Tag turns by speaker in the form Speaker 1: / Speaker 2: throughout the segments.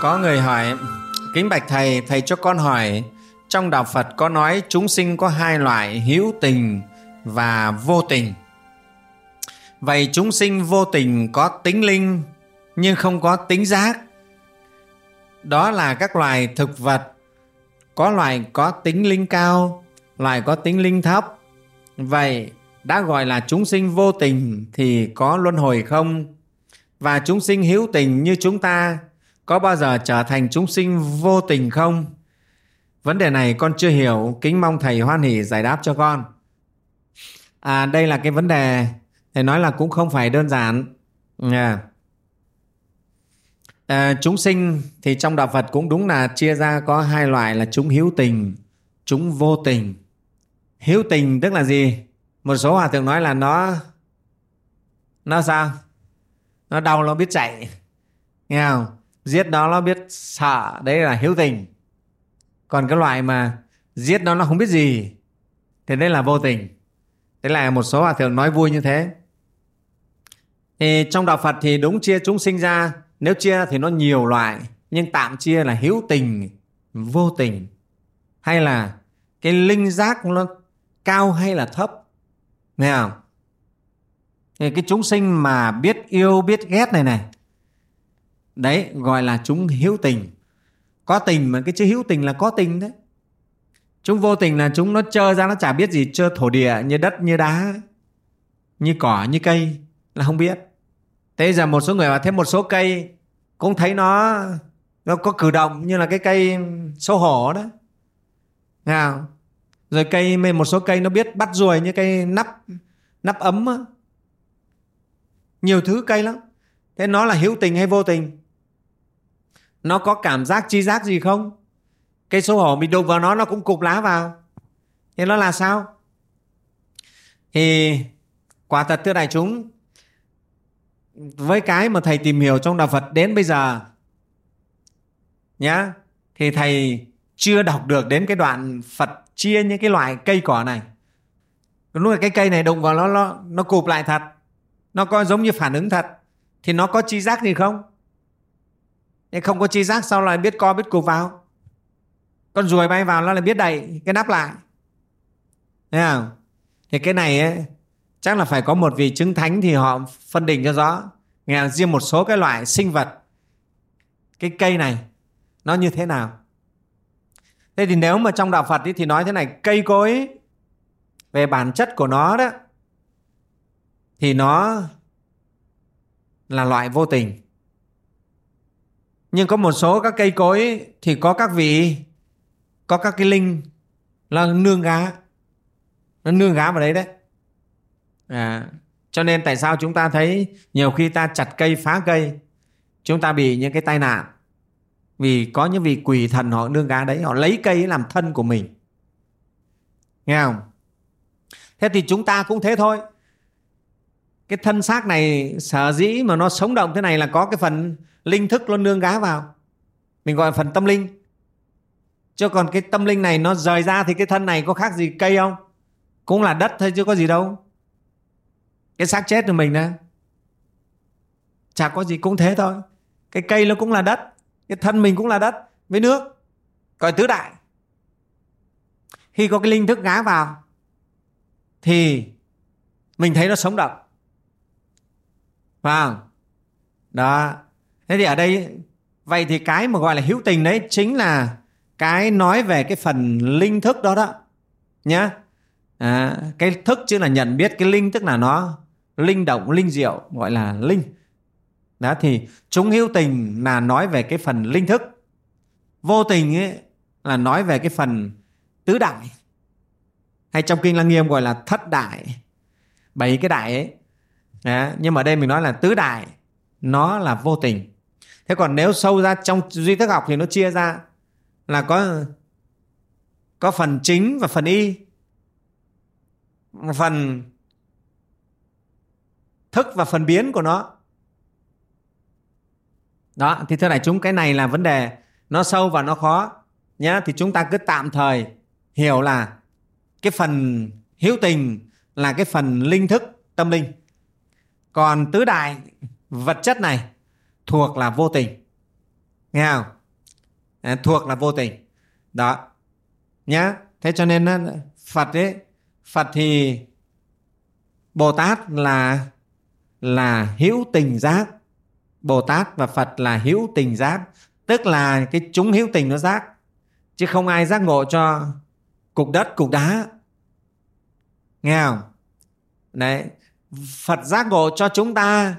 Speaker 1: có người hỏi, kính bạch thầy thầy cho con hỏi, trong đạo phật có nói chúng sinh có hai loại, hữu tình và vô tình. Vậy chúng sinh vô tình có tính linh, nhưng không có tính giác. Đó là các loài thực vật, có loài có tính linh cao, loài có tính linh thấp. Vậy đã gọi là chúng sinh vô tình thì có luân hồi không? Và chúng sinh hữu tình như chúng ta có bao giờ trở thành chúng sinh vô tình không? Vấn đề này con chưa hiểu. Kính mong thầy hoan hỷ giải đáp cho con. À đây là cái vấn đề. Thầy nói là cũng không phải đơn giản. Yeah. à, chúng sinh thì trong đạo phật cũng đúng là chia ra có hai loại là chúng hữu tình chúng vô tình. Hữu tình tức là gì? Một số hòa thượng nói là nó nó sao? Nó đau nó biết chạy. Nghe không? Giết nó nó biết sợ, đấy là hiếu tình. Còn cái loại mà giết nó nó không biết gì, thì đấy là vô tình. Đấy là một số hòa thượng nói vui như thế. Thì trong đạo phật thì đúng chia chúng sinh ra. Nếu chia thì nó nhiều loại, nhưng tạm chia là hiếu tình, vô tình. Hay là cái linh giác nó cao hay là thấp, nghe không? Thì cái chúng sinh mà biết yêu, biết ghét này này đấy, gọi là chúng hữu tình. Có tình mà cái chữ hữu tình là có tình đấy. Chúng vô tình là chúng nó trơ ra, nó chả biết gì trơ thổ địa như đất, như đá, như cỏ, như cây, là không biết. Thế giờ một số người mà thêm một số cây, cũng thấy nó nó có cử động như là cái cây xấu hổ đó. Nào rồi cây một số cây nó biết bắt ruồi như cây nắp nắp ấm á. nhiều thứ cây lắm. Thế nó là hữu tình hay vô tình? Nó có cảm giác chi giác gì không? Cây xấu hổ mình đụng vào nó nó cũng cục lá vào. Thế nó là sao? Thì quả thật, thưa đại chúng, với cái mà thầy tìm hiểu trong đạo Phật đến bây giờ, nhá, thì thầy chưa đọc được đến cái đoạn Phật chia những cái loại cây cỏ này. Lúc là cái cây này đụng vào nó nó nó cụp lại thật. Nó có giống như phản ứng thật. Thì nó có chi giác gì không? Nhưng không có chi giác sao lại biết co biết cụp vào. Con ruồi bay vào nó lại biết đậy cái nắp lại. Thấy không? Thì cái này ấy, chắc là phải có một vị chứng thánh thì họ phân định cho rõ. Nghe riêng một số cái loại sinh vật cái cây này nó như thế nào. Thế thì nếu mà trong đạo phật ấy, thì nói thế này cây cối về bản chất của nó đó thì nó là loại vô tình nhưng có một số các cây cối thì có các vị có các cái linh là nương gá nó nương gá vào đấy đấy. À, cho nên tại sao chúng ta thấy nhiều khi ta chặt cây phá cây chúng ta bị những cái tai nạn. Vì có những vị quỷ thần họ nương gá đấy họ lấy cây làm thân của mình. Nghe không? Thế thì chúng ta cũng thế thôi cái thân xác này sở dĩ mà nó sống động thế này là có cái phần linh thức nó nương gá vào. Mình gọi là phần tâm linh. Chứ còn cái tâm linh này nó rời ra thì cái thân này có khác gì cây không? Cũng là đất thôi chứ có gì đâu. Cái xác chết của mình nè, chả có gì cũng thế thôi. Cái cây nó cũng là đất, cái thân mình cũng là đất với nước, gọi tứ đại. Khi có cái linh thức ngá vào thì mình thấy nó sống động phải không đó. Thế thì ở đây vậy thì cái mà gọi là hữu tình đấy chính là cái nói về cái phần linh thức đó đó. Nhá. À, cái thức chứ là nhận biết cái linh tức là nó linh động linh diệu gọi là linh. Đó thì chúng hữu tình là nói về cái phần linh thức. Vô tình ấy là nói về cái phần tứ đại. Hay trong kinh lăng nghiêm gọi là thất đại. Bảy cái đại ấy à, nhưng mà đây mình nói là tứ đại nó là vô tình. Thế còn nếu sâu ra trong duy thức học thì nó chia ra là có có phần chính và phần y. Phần thức và phần biến của nó. Đó thì thưa đại chúng cái này là vấn đề nó sâu và nó khó nhé thì chúng ta cứ tạm thời hiểu là cái phần hữu tình là cái phần linh thức tâm linh còn tứ đại vật chất này thuộc là vô tình. Nghe không? À, thuộc là vô tình. Đó. Nhá. Thế cho nên phật ấy phật thì bồ tát là là hữu tình giác. Bồ tát và phật là hữu tình giác. Tức là cái chúng hữu tình nó giác. Chứ không ai giác ngộ cho cục đất cục đá. Nghe không? Đấy phật giác ngộ cho chúng ta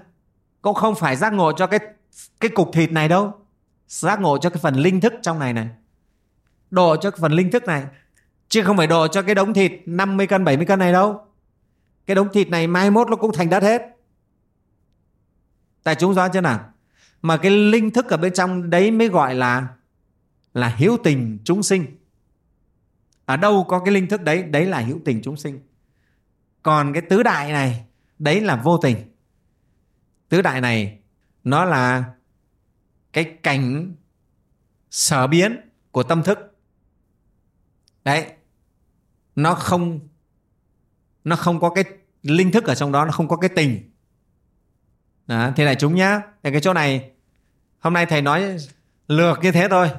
Speaker 1: cũng không phải giác ngộ cho cái cái cục thịt này đâu. Giác ngộ cho cái phần linh thức trong này này. Độ cho cái phần linh thức này. Chứ không phải độ cho cái đống thịt 50 cân 70 cân này đâu. Cái đống thịt này mai mốt nó cũng thành đất hết. Tại chúng rõ chưa nào? Mà cái linh thức ở bên trong đấy mới gọi là là hiếu tình chúng sinh. Ở đâu có cái linh thức đấy? Đấy là hữu tình chúng sinh. Còn cái tứ đại này đấy là vô tình. Tứ đại này nó là cái cảnh sở biến của tâm thức. Đấy nó không nó không có cái linh thức ở trong đó nó không có cái tình. Đó, thế này chúng nhá thì cái chỗ này hôm nay thầy nói lược như thế thôi.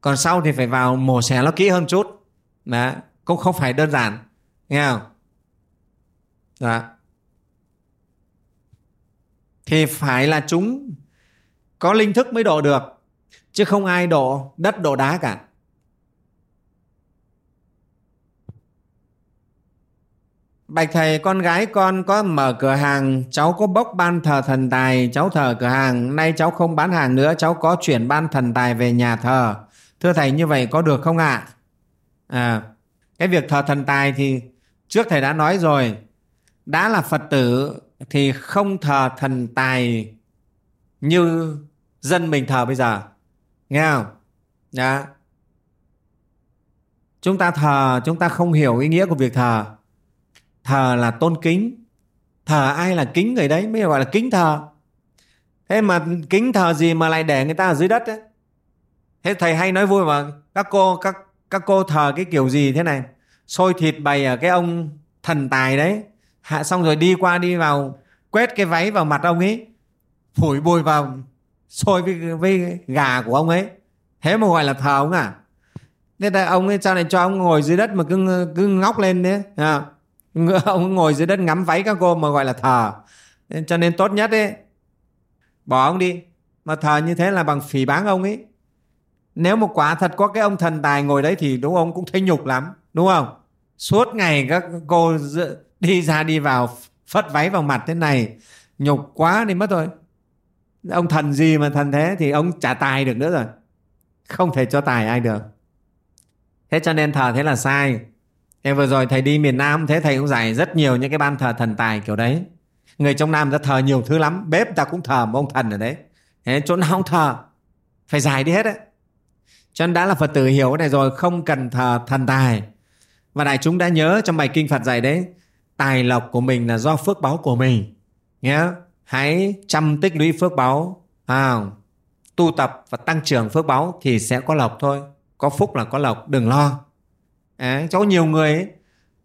Speaker 1: Còn sau thì phải vào mổ xẻ nó kỹ hơn chút. Đó cũng không phải đơn giản nghe không? Đó thì phải là chúng có linh thức mới độ được chứ không ai độ đất độ đá cả Bạch thầy, con gái con có mở cửa hàng, cháu có bốc ban thờ thần tài, cháu thờ cửa hàng, nay cháu không bán hàng nữa, cháu có chuyển ban thần tài về nhà thờ. Thưa thầy như vậy có được không ạ? À? à, cái việc thờ thần tài thì trước thầy đã nói rồi, đã là Phật tử thì không thờ thần tài như dân mình thờ bây giờ. Nghe không? Đó. Dạ. Chúng ta thờ, chúng ta không hiểu ý nghĩa của việc thờ thờ là tôn kính thờ ai là kính người đấy mới gọi là kính thờ thế mà kính thờ gì mà lại để người ta ở dưới đất ấy thế thầy hay nói vui mà các cô các các cô thờ cái kiểu gì thế này xôi thịt bày ở cái ông thần tài đấy hạ xong rồi đi qua đi vào quét cái váy vào mặt ông ấy phủi bùi vào sôi với, với gà của ông ấy. Thế mà gọi là thờ ông à? Thế là ông ấy sao này cho ông ngồi dưới đất mà cứ cứ ngóc lên đấy à ông ngồi dưới đất ngắm váy các cô mà gọi là thờ. Cho nên tốt nhất ấy bỏ ông đi. Mà thờ như thế là bằng phỉ báng ông ấy. Nếu mà quả thật có cái ông thần tài ngồi đấy thì đúng ông cũng thấy nhục lắm đúng không? Suốt ngày các cô đi ra đi vào phất váy vào mặt thế này nhục quá đi mất rồi ông thần gì mà thần thế thì ông trả tài được nữa rồi không thể cho tài ai được thế cho nên thờ thế là sai em vừa rồi thầy đi miền Nam thế thầy cũng giải rất nhiều những cái ban thờ thần tài kiểu đấy. Người trong Nam ta thờ nhiều thứ lắm, bếp ta cũng thờ một ông thần ở đấy. Thế chỗ nào không thờ, phải giải đi hết đấy. Cho nên đã là Phật tử hiểu cái này rồi, không cần thờ thần tài. Và đại chúng đã nhớ trong bài kinh Phật dạy đấy, tài lộc của mình là do phước báo của mình. Nhé, hãy chăm tích lũy phước báo, à, tu tập và tăng trưởng phước báo thì sẽ có lộc thôi. Có phúc là có lộc, đừng lo. À, cháu nhiều người ấy,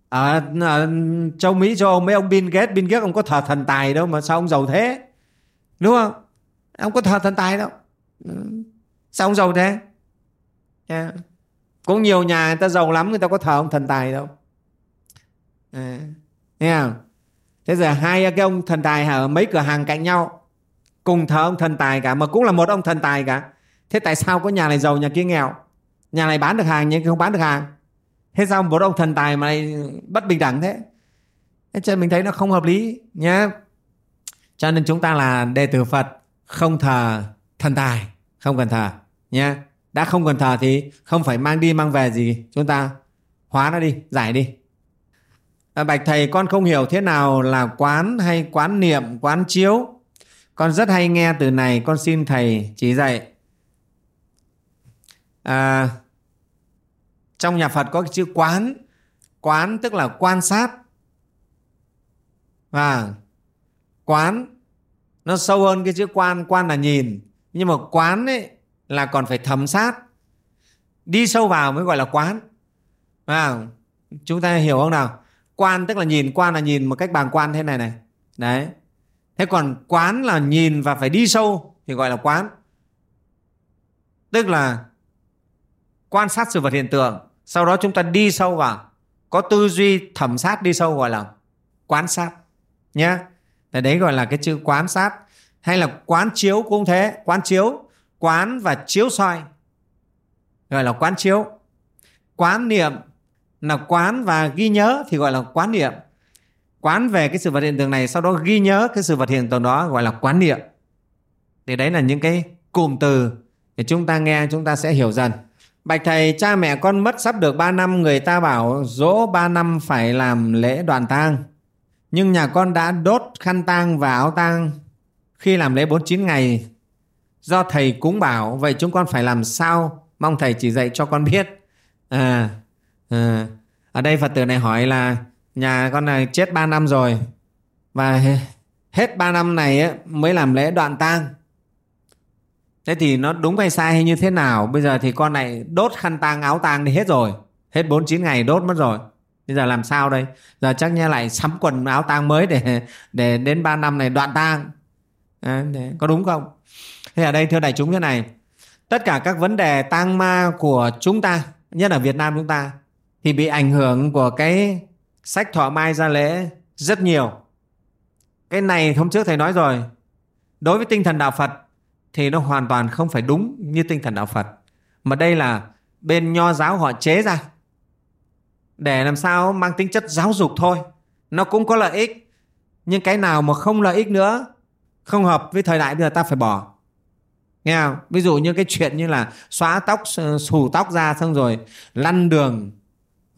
Speaker 1: à, à, ở, ở châu Mỹ châu Âu mấy ông Bill Gates Bill Gates ông có thờ thần tài đâu mà sao ông giàu thế? Đúng không? Ông có thờ thần tài đâu. Sao ông giàu thế? À, cũng nhiều nhà người ta giàu lắm người ta có thờ ông thần tài đâu. À, nghe không? Thế giờ hai cái ông thần tài ở mấy cửa hàng cạnh nhau. Cùng thờ ông thần tài cả, mà cũng là một ông thần tài cả. Thế tại sao có nhà này giàu, nhà kia nghèo? Nhà này bán được hàng nhưng không bán được hàng. Thế sao một ông thần tài mà lại bất bình đẳng thế? Thế cho mình thấy nó không hợp lý nhé cho nên chúng ta là đệ tử phật, không thờ thần tài, không cần thờ nhé đã không cần thờ thì không phải mang đi, mang về gì. Chúng ta hóa nó đi, giải đi à, bạch thầy con không hiểu thế nào là quán hay quán niệm quán chiếu. Con rất hay nghe từ này con xin thầy chỉ dạy. À, trong nhà Phật có cái chữ quán. Quán tức là quan sát. Và quán nó sâu hơn cái chữ quan quan là nhìn. Nhưng mà quán ấy là còn phải thẩm sát. Đi sâu vào mới gọi là quán. À, chúng ta hiểu không nào? Quan, tức là nhìn quan là nhìn một cách bàng quan thế này này. Đấy. Thế còn quán là nhìn và phải đi sâu thì gọi là quán. Tức là quan sát sự vật hiện tượng, sau đó chúng ta đi sâu vào. Có tư duy thẩm sát đi sâu gọi là quán sát nhé đấy gọi là cái chữ quán sát. Hay là quán chiếu cũng thế, quán chiếu, quán và chiếu soi. Gọi là quán chiếu. Quán niệm là quán và ghi nhớ thì gọi là quán niệm. Quán về cái sự vật hiện tượng này sau đó ghi nhớ cái sự vật hiện tượng đó gọi là quán niệm. Thì đấy là những cái cụm từ để chúng ta nghe chúng ta sẽ hiểu dần. Bạch thầy cha mẹ con mất sắp được 3 năm người ta bảo dỗ 3 năm phải làm lễ đoàn tang. Nhưng nhà con đã đốt khăn tang và áo tang khi làm lễ 49 ngày. Do thầy cúng bảo vậy chúng con phải làm sao? Mong thầy chỉ dạy cho con biết. À, à ở đây phật tử này hỏi là nhà con này chết 3 năm rồi và hết 3 năm này ấy, mới làm lễ đoạn tang. Thế thì nó đúng hay sai hay như thế nào? Bây giờ thì con này đốt khăn tang áo tang đi hết rồi. Hết 49 ngày đốt mất rồi. Bây giờ làm sao đây? Giờ chắc nha lại sắm quần áo tang mới để để đến 3 năm này đoạn tang. À, để, có đúng không? Thế ở đây thưa đại chúng thế này. Tất cả các vấn đề tang ma của chúng ta nhất là Việt Nam chúng ta thì bị ảnh hưởng của cái sách thọ mai ra lễ rất nhiều. Cái này hôm trước thầy nói rồi. Đối với tinh thần đạo Phật thì nó hoàn toàn không phải đúng như tinh thần đạo Phật. Mà đây là bên nho giáo họ chế ra để làm sao mang tính chất giáo dục thôi. Nó cũng có lợi ích, nhưng cái nào mà không lợi ích nữa, không hợp với thời đại bây giờ ta phải bỏ. Nghe không? Ví dụ như cái chuyện như là xóa tóc, xù tóc ra xong rồi lăn đường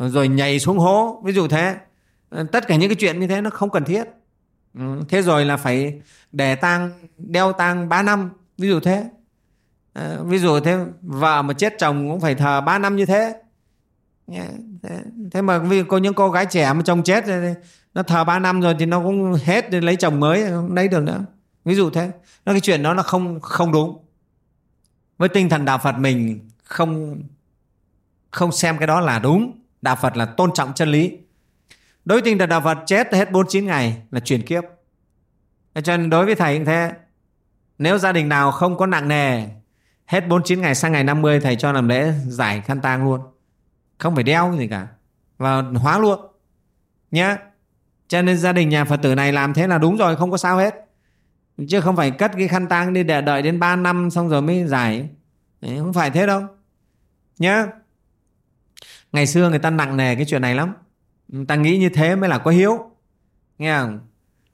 Speaker 1: rồi nhảy xuống hố ví dụ thế. Ờ, tất cả những cái chuyện như thế nó không cần thiết. Ừ, thế rồi là phải để tang đeo tang 3 năm ví dụ thế. À, ví dụ thế vợ mà chết chồng cũng phải thờ 3 năm như thế. Thế mà vì có những cô gái trẻ mà chồng chết nó thờ 3 năm rồi thì nó cũng hết để lấy chồng mới không lấy được nữa. Ví dụ thế nó cái chuyện đó là không không đúng. Với tinh thần đạo Phật mình không không xem cái đó là đúng đạo Phật là tôn trọng chân lý. Đối với tinh đạo Phật chết hết 49 ngày là chuyển kiếp. Cho nên đối với thầy cũng thế. Nếu gia đình nào không có nặng nề hết 49 ngày sang ngày 50 thầy cho làm lễ giải khăn tang luôn. Không phải đeo gì cả và hóa luôn. Nhé cho nên gia đình nhà Phật tử này làm thế là đúng rồi không có sao hết. Chứ không phải cất cái khăn tang đi để đợi đến 3 năm xong rồi mới giải. Đấy, không phải thế đâu. Nhé ngày xưa người ta nặng nề cái chuyện này lắm. Người ta nghĩ như thế mới là có hiếu. Nghe không?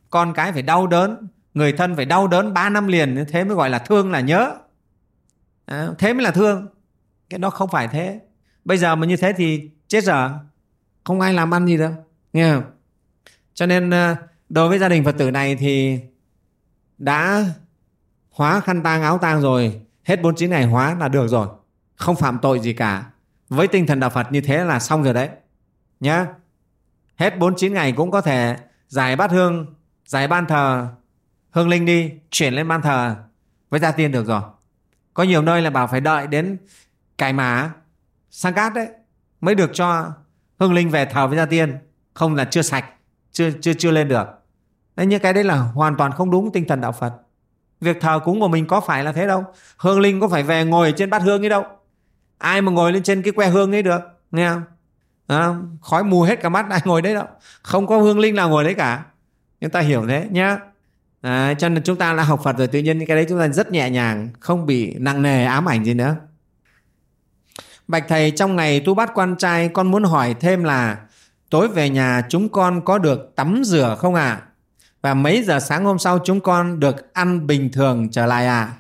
Speaker 1: Con cái phải đau đớn người thân phải đau đớn 3 năm liền như thế mới gọi là thương là nhớ. À, thế mới là thương. Cái đó không phải thế. Bây giờ mà như thế thì chết dở. Không ai làm ăn gì đâu. Nghe không? Cho nên ờ, đối với gia đình phật tử này thì đã hóa khăn tang áo tang rồi hết 49 ngày hóa là được rồi. Không phạm tội gì cả với tinh thần đạo Phật như thế là xong rồi đấy. Nhá. Hết 49 ngày cũng có thể giải bát hương, giải ban thờ, hương linh đi, chuyển lên ban thờ. Với gia tiên được rồi. Có nhiều nơi là bảo phải đợi đến cải mã, sang cát đấy, mới được cho hương linh về thờ với gia tiên. Không là chưa sạch, chưa chưa chưa lên được. Đấy, như cái đấy là hoàn toàn không đúng tinh thần đạo phật. Việc thờ cúng của mình có phải là thế đâu. Hương linh có phải về ngồi trên bát hương ấy đâu ai mà ngồi lên trên cái que hương ấy được nghe không à, khói mù hết cả mắt ai ngồi đấy đâu không có hương linh nào ngồi đấy cả chúng ta hiểu thế nhá à, cho nên chúng ta đã học Phật rồi tự nhiên cái đấy chúng ta rất nhẹ nhàng không bị nặng nề ám ảnh gì nữa Bạch Thầy trong ngày tu bát quan trai con muốn hỏi thêm là tối về nhà chúng con có được tắm rửa không ạ? À? Và mấy giờ sáng hôm sau chúng con được ăn bình thường trở lại à?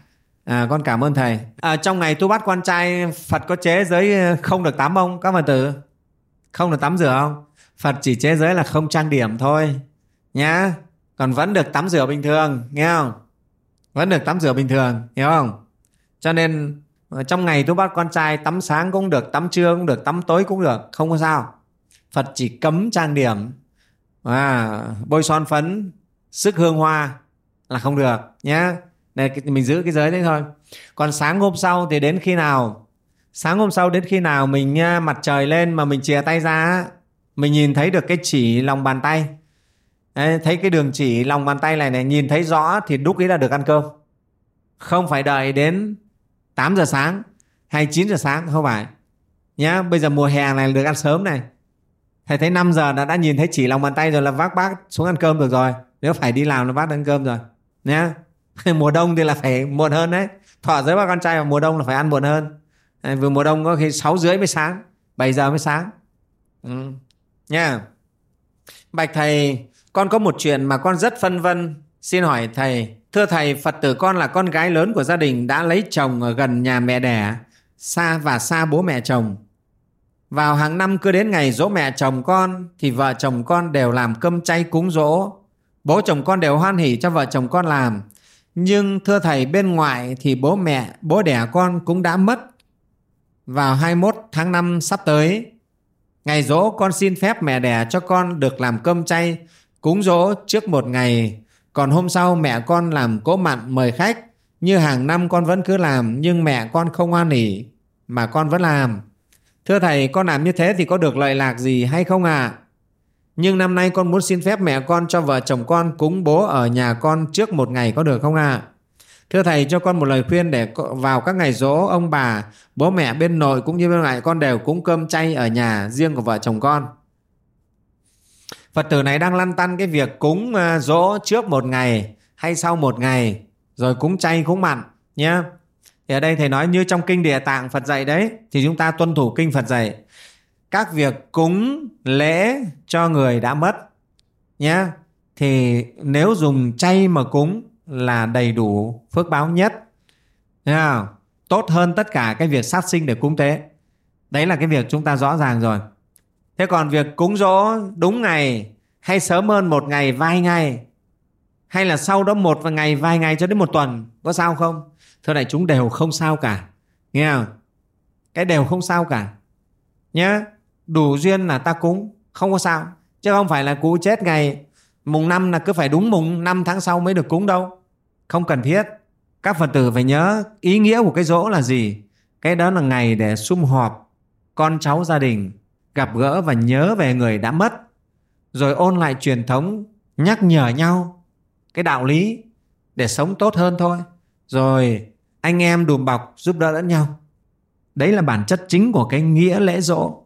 Speaker 1: À, con cảm ơn thầy. À, trong ngày tu bát quan trai Phật có chế giới ờ, không được tắm không các phật tử? Không được tắm rửa không? Phật chỉ chế giới là không trang điểm thôi nhá. Còn vẫn được tắm rửa bình thường, nghe không? Vẫn được tắm rửa bình thường, hiểu không? Cho nên ờ, trong ngày tu bát quan trai tắm sáng cũng được, tắm trưa cũng được, tắm tối cũng được, không có sao. Phật chỉ cấm trang điểm, à, bôi son phấn, sức hương hoa là không được nhé đây mình giữ cái giới đấy thôi. Còn sáng hôm sau thì đến khi nào? Sáng hôm sau đến khi nào mình à, mặt trời lên mà mình chìa tay ra mình nhìn thấy được cái chỉ lòng bàn tay. Đấy, thấy cái đường chỉ lòng bàn tay này này nhìn thấy rõ thì đúc ý là được ăn cơm. Không phải đợi đến 8 giờ sáng hay 9 giờ sáng không phải. Nhá bây giờ mùa hè này được ăn sớm này. Thầy thấy 5 giờ đã đã nhìn thấy chỉ lòng bàn tay rồi là vác bác xuống ăn cơm được rồi. Nếu phải đi làm là vác ăn cơm rồi. Nhá. mùa đông thì là phải muộn hơn đấy. Thọ giới ba con trai vào mùa đông là phải ăn muộn hơn. Vừa mùa đông có khi sáu rưỡi mới sáng 7 giờ mới sáng. Ừ. nha. Bạch thầy, con có một chuyện mà con rất phân vân. Xin hỏi thầy, thưa thầy, phật tử con là con gái lớn của gia đình đã lấy chồng ở gần nhà mẹ đẻ, xa và xa bố mẹ chồng. Vào hàng năm cứ đến ngày dỗ mẹ chồng con, thì vợ chồng con đều làm cơm chay cúng dỗ. Bố chồng con đều hoan hỉ cho vợ chồng con làm nhưng thưa thầy, bên ngoài thì bố mẹ, bố đẻ con cũng đã mất. Vào 21 tháng 5 sắp tới, Ngày dỗ con xin phép mẹ đẻ cho con được làm cơm chay, cúng dỗ trước một ngày. Còn hôm sau mẹ con làm cỗ mặn mời khách, như hàng năm con vẫn cứ làm, nhưng mẹ con không hoan hỉ mà con vẫn làm. Thưa thầy, con làm như thế thì có được lợi lạc gì hay không ạ? à? Nhưng năm nay con muốn xin phép mẹ con cho vợ chồng con cúng bố ở nhà con trước một ngày có được không ạ à? thưa thầy, cho con một lời khuyên để vào các ngày dỗ ông bà, bố mẹ bên nội cũng như bên ngoại, con đều cúng cơm chay ở nhà riêng của vợ chồng con Phật tử này đang lăn tăn cái việc cúng à, rỗ dỗ trước một ngày hay sau một ngày, rồi cúng chay, cúng mặn nhé. Thì ở đây thầy nói như trong kinh Địa Tạng Phật dạy đấy, thì chúng ta tuân thủ kinh Phật dạy các việc cúng lễ cho người đã mất nhé. Thì nếu dùng chay mà cúng là đầy đủ phước báo nhất. không? Tốt hơn tất cả cái việc sát sinh để cúng tế. Đấy là cái việc chúng ta rõ ràng rồi. Thế còn việc cúng dỗ đúng ngày hay sớm hơn một ngày vài ngày, hay là sau đó một vài ngày vài ngày cho đến một tuần, có sao không? Thưa đại chúng, đều không sao cả. Nghe không? Cái đều không sao cả. nhé đủ duyên là ta cúng, không có sao. Chứ không phải là cụ chết ngày mùng năm là cứ phải đúng mùng năm tháng sau mới được cúng đâu. Không cần thiết. Các Phật tử phải nhớ ý nghĩa của cái dỗ là gì. Cái đó là ngày để sum họp con cháu gia đình gặp gỡ và nhớ về người đã mất rồi ôn lại truyền thống nhắc nhở nhau cái đạo lý để sống tốt hơn thôi rồi anh em đùm bọc giúp đỡ lẫn nhau đấy là bản chất chính của cái nghĩa lễ dỗ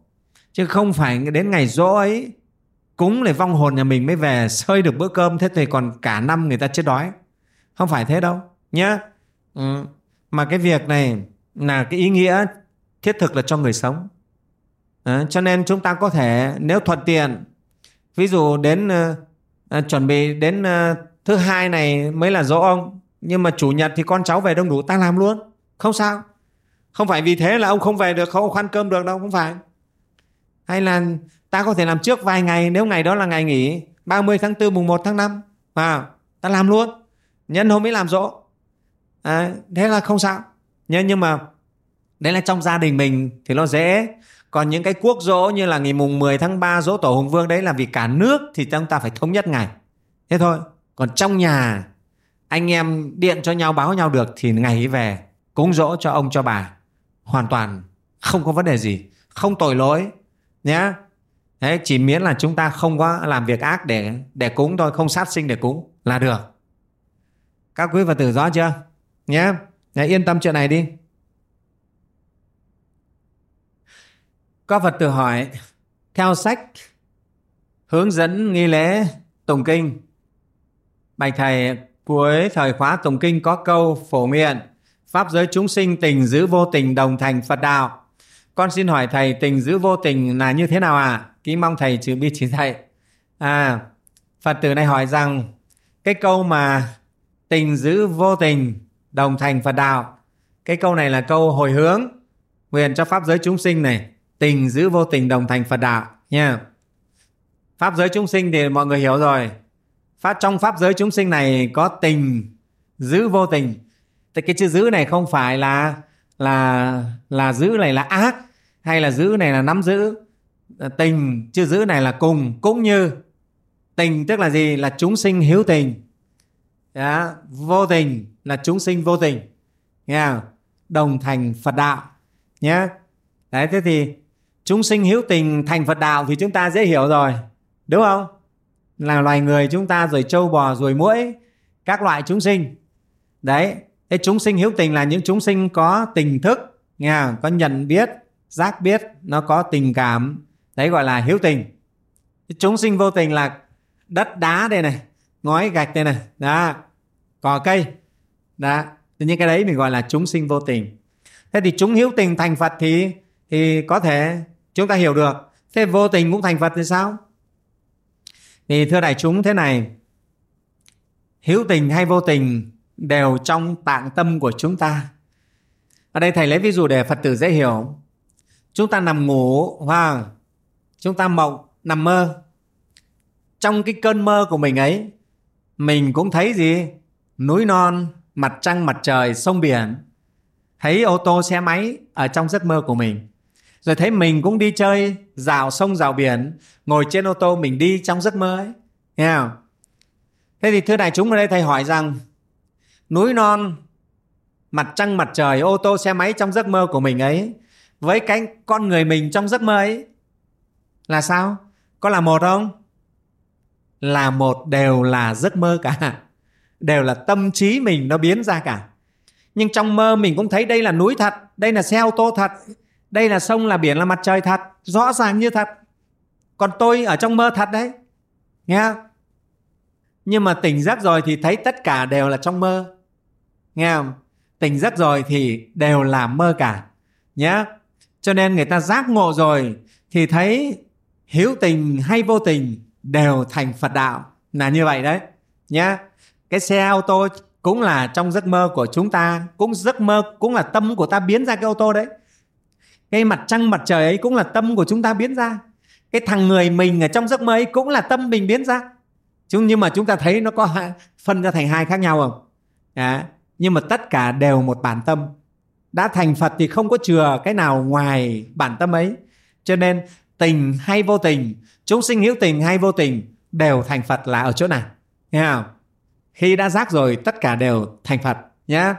Speaker 1: chứ không phải đến ngày dỗ ấy cúng để vong hồn nhà mình mới về sơi được bữa cơm. Thế thì còn cả năm người ta chết đói. Không phải thế đâu nhá. Ừ. mà cái việc này là cái ý nghĩa thiết thực là cho người sống. À, cho nên chúng ta có thể nếu thuận tiện ví dụ đến uh, chuẩn bị đến uh, thứ hai này mới là dỗ ông. Nhưng mà chủ nhật thì con cháu về đông đủ ta làm luôn. Không sao. Không phải vì thế là ông không về được không khoan cơm được đâu không phải hay là ta có thể làm trước vài ngày nếu ngày đó là ngày nghỉ 30 tháng 4 mùng 1 tháng 5 à, ta làm luôn nhân hôm ấy làm dỗ à, thế là không sao nhưng, nhưng mà đấy là trong gia đình mình thì nó dễ còn những cái quốc dỗ như là ngày mùng 10 tháng 3 dỗ tổ Hùng Vương đấy là vì cả nước thì chúng ta phải thống nhất ngày. Thế thôi. Còn trong nhà anh em điện cho nhau báo nhau được thì ngày ấy về cúng dỗ cho ông cho bà. Hoàn toàn không có vấn đề gì. Không tội lỗi. Nhé. Đấy, chỉ miễn là chúng ta không có làm việc ác để để cúng thôi, không sát sinh để cúng là được. Các quý Phật tử rõ chưa? Nhé. Yên tâm chuyện này đi. Có Phật tử hỏi, theo sách hướng dẫn nghi lễ tụng kinh, bạch thầy cuối thời khóa tụng kinh có câu phổ nguyện pháp giới chúng sinh tình giữ vô tình đồng thành Phật đạo. Con xin hỏi thầy tình giữ vô tình là như thế nào ạ? À? Kính mong thầy chữ bi chỉ dạy. À, Phật tử này hỏi rằng cái câu mà tình giữ vô tình đồng thành Phật đạo. Cái câu này là câu hồi hướng nguyện cho pháp giới chúng sinh này tình giữ vô tình đồng thành Phật đạo nha. Pháp giới chúng sinh thì mọi người hiểu rồi. Pháp trong pháp giới chúng sinh này có tình giữ vô tình. Thì cái chữ giữ này không phải là là là giữ này là ác hay là giữ này là nắm giữ. Ờ, tình chưa giữ này là cùng, cũng như tình tức là gì? Là chúng sinh hiếu tình. Đó. Vô tình là chúng sinh vô tình. Nghe Đồng thành Phật đạo nhé. Đấy, thế thì chúng sinh hiếu tình thành Phật đạo thì chúng ta dễ hiểu rồi, đúng không là loài người chúng ta rồi trâu bò rồi muỗi, các loại chúng sinh đấy, thế chúng sinh hiếu tình là những chúng sinh có tình thức, nghe không? có nhận biết giác biết nó có tình cảm. Đấy gọi là hiếu tình. Chúng sinh vô tình là đất đá đây này, ngói gạch đây này, đó, cỏ cây, đó. Những cái đấy mình gọi là chúng sinh vô tình. Thế thì chúng hiếu tình thành phật thì thì có thể chúng ta hiểu được. Thế vô tình cũng thành phật thì sao? Thì thưa đại chúng, thế này, hiếu tình hay vô tình đều trong tạng tâm của chúng ta. Ở đây thầy lấy ví dụ để phật tử dễ hiểu chúng ta nằm ngủ hoặc chúng ta mộng, nằm mơ. Trong cái cơn mơ của mình ấy, mình cũng thấy gì? Núi non, mặt trăng, mặt trời, sông biển. Thấy ô tô, xe máy ở trong giấc mơ của mình. Rồi thấy mình cũng đi chơi dạo sông dạo biển, ngồi trên ô tô mình đi trong giấc mơ ấy. Nghe không? Thế thì thưa đại chúng ở đây thầy hỏi rằng, núi non, mặt trăng, mặt trời, ô tô, xe máy trong giấc mơ của mình ấy với cái con người mình trong giấc mơ ấy, là sao? Có là một không? Là một đều là giấc mơ cả. Đều là tâm trí mình nó biến ra cả. Nhưng trong mơ mình cũng thấy đây là núi thật, đây là xe ô tô thật, đây là sông, là biển, là mặt trời thật, rõ ràng như thật. Còn tôi ở trong mơ thật đấy, nghe không? nhưng mà tỉnh giấc rồi thì thấy tất cả đều là trong mơ, nghe không? Tỉnh giấc rồi thì đều là mơ cả nhé cho nên người ta giác ngộ rồi thì thấy hiếu tình hay vô tình đều thành phật đạo. Là như vậy đấy nhé cái xe ô tô cũng là trong giấc mơ của chúng ta cũng giấc mơ cũng là tâm của ta biến ra cái ô tô đấy. Cái mặt trăng mặt trời ấy cũng là tâm của chúng ta biến ra. Cái thằng người mình ở trong giấc mơ ấy cũng là tâm mình biến ra. Chúng nhưng mà chúng ta thấy nó có phân ra thành hai khác nhau không? À, nhưng mà tất cả đều một bản tâm đã thành phật thì không có chừa cái nào ngoài bản tâm ấy. Cho nên tình hay vô tình chúng sinh hữu tình hay vô tình đều thành phật là ở chỗ này. Nghe không? Khi đã giác rồi tất cả đều thành phật nhé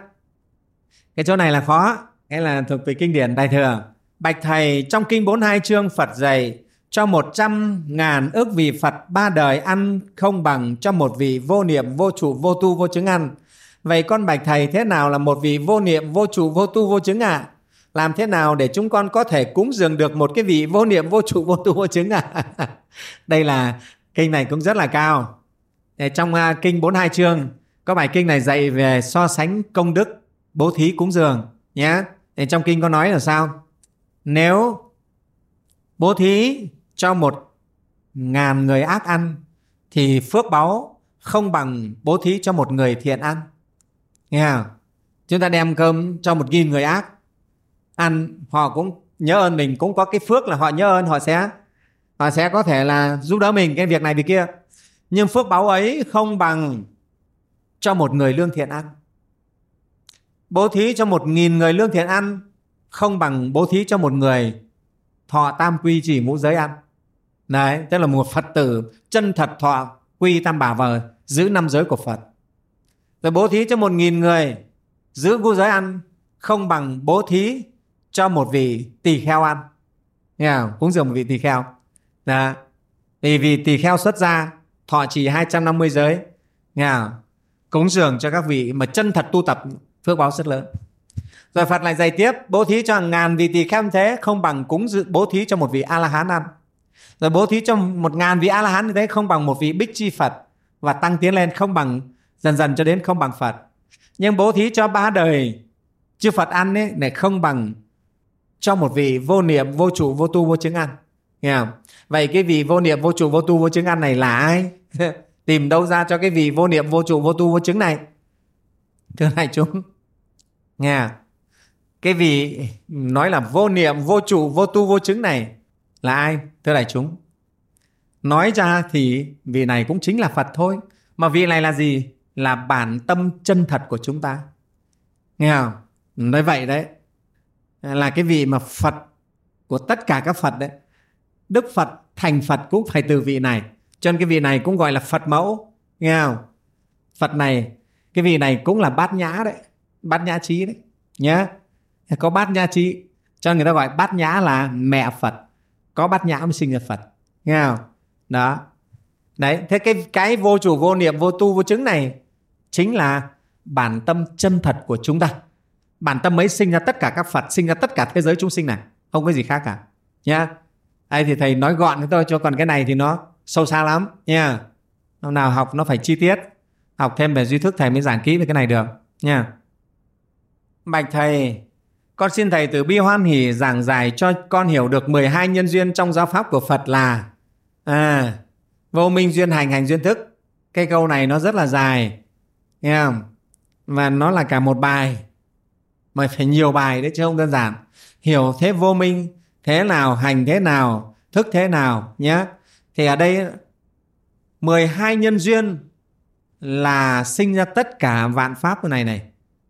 Speaker 1: cái chỗ này là khó. Cái là thuộc về kinh điển đại thừa. Bạch thầy trong kinh 42 chương phật dạy cho một trăm ngàn ước vị Phật ba đời ăn không bằng cho một vị vô niệm, vô trụ, vô tu, vô chứng ăn. Vậy con bạch thầy thế nào là một vị vô niệm, vô trụ, vô tu, vô chứng ạ? À? Làm thế nào để chúng con có thể cúng dường được một cái vị vô niệm, vô trụ, vô tu, vô chứng ạ? À? Đây là kinh này cũng rất là cao. Trong à, kinh 42 chương có bài kinh này dạy về so sánh công đức bố thí cúng dường nhé. Trong kinh có nói là sao? Nếu bố thí cho một ngàn người ác ăn thì phước báu không bằng bố thí cho một người thiện ăn nghe không? chúng ta đem cơm cho một nghìn người ác. Ăn, họ cũng nhớ ơn mình, cũng có cái phước là họ nhớ ơn, họ sẽ họ sẽ có thể là giúp đỡ mình cái việc này, việc kia. Nhưng phước báo ấy không bằng cho một người lương thiện ăn. Bố thí cho một nghìn người lương thiện ăn không bằng bố thí cho một người thọ tam quy chỉ ngũ giới ăn. Đấy, tức là một phật tử chân thật thọ quy tam bảo và giữ năm giới của phật rồi bố thí cho một nghìn người giữ ngũ giới ăn không bằng bố thí cho một vị tỳ kheo ăn nghe không? cúng dường một vị tỳ kheo đó. thì vì tỳ kheo xuất gia thọ trì 250 giới nghe không? cúng dường cho các vị mà chân thật tu tập phước báo rất lớn rồi Phật lại dạy tiếp, bố thí cho ngàn vị tỳ kheo thế không bằng cúng dự, bố thí cho một vị a la hán ăn rồi bố thí cho một ngàn vị a la hán như thế không bằng một vị bích chi phật và tăng tiến lên không bằng dần dần cho đến không bằng phật. Nhưng bố thí cho ba đời, chư phật ăn ấy này không bằng cho một vị vô niệm, vô trụ vô tu, vô chứng ăn. Nghe không? Vậy cái vị vô niệm, vô trụ vô tu, vô chứng ăn này là ai? Tìm đâu ra cho cái vị vô niệm, vô trụ vô tu, vô chứng này? Thưa đại chúng, nghe cái vị nói là vô niệm, vô trụ vô tu, vô chứng này là ai? Thưa đại chúng, nói ra thì vị này cũng chính là phật thôi. Mà vị này là gì? Là bản tâm chân thật của chúng ta. Nghe không? Nói vậy đấy. Là cái vị mà phật, của tất cả các phật đấy. Đức phật, thành phật cũng phải từ vị này. Cho nên cái vị này cũng gọi là phật mẫu. Nghe không? Phật này, cái vị này cũng là bát nhã đấy. Bát nhã trí đấy. Nhé có bát nhã trí cho người ta gọi bát nhã là mẹ phật. Có bát nhã mới sinh ra phật. Nghe không? Đó. Đấy, thế cái cái vô chủ, vô niệm, vô tu, vô chứng này chính là bản tâm chân thật của chúng ta bản tâm ấy sinh ra tất cả các phật sinh ra tất cả thế giới chúng sinh này không có gì khác cả nhá ai thì thầy nói gọn thế thôi cho còn cái này thì nó sâu xa lắm nha hôm nào học nó phải chi tiết học thêm về duy thức thầy mới giảng kỹ về cái này được nha bạch thầy con xin thầy từ bi hoan hỷ giảng giải cho con hiểu được 12 nhân duyên trong giáo pháp của Phật là à, vô minh duyên hành hành duyên thức. Cái câu này nó rất là dài. Nghe không? Và nó là cả một bài. Mà phải nhiều bài đấy chứ không đơn giản. Hiểu thế vô minh thế nào, hành thế nào, thức thế nào nhé. Thì ở đây 12 nhân duyên là sinh ra tất cả vạn pháp này này.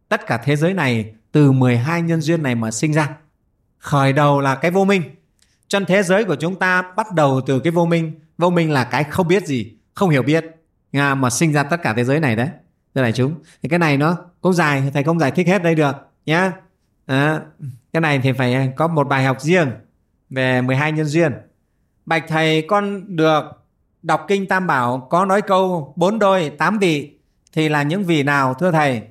Speaker 1: Tất cả thế giới này từ 12 nhân duyên này mà sinh ra. Khởi đầu là cái vô minh. chân thế giới của chúng ta bắt đầu từ cái vô minh. Vô minh là cái không biết gì, không hiểu biết. Mà sinh ra tất cả thế giới này đấy. Thưa đại chúng. Thì cái này nó cũng dài, thầy không giải thích hết đây được. nhá. À, cái này thì phải à, có một bài học riêng về 12 nhân duyên. Bạch thầy con được đọc kinh Tam Bảo có nói câu bốn đôi tám vị thì là những vị nào thưa thầy?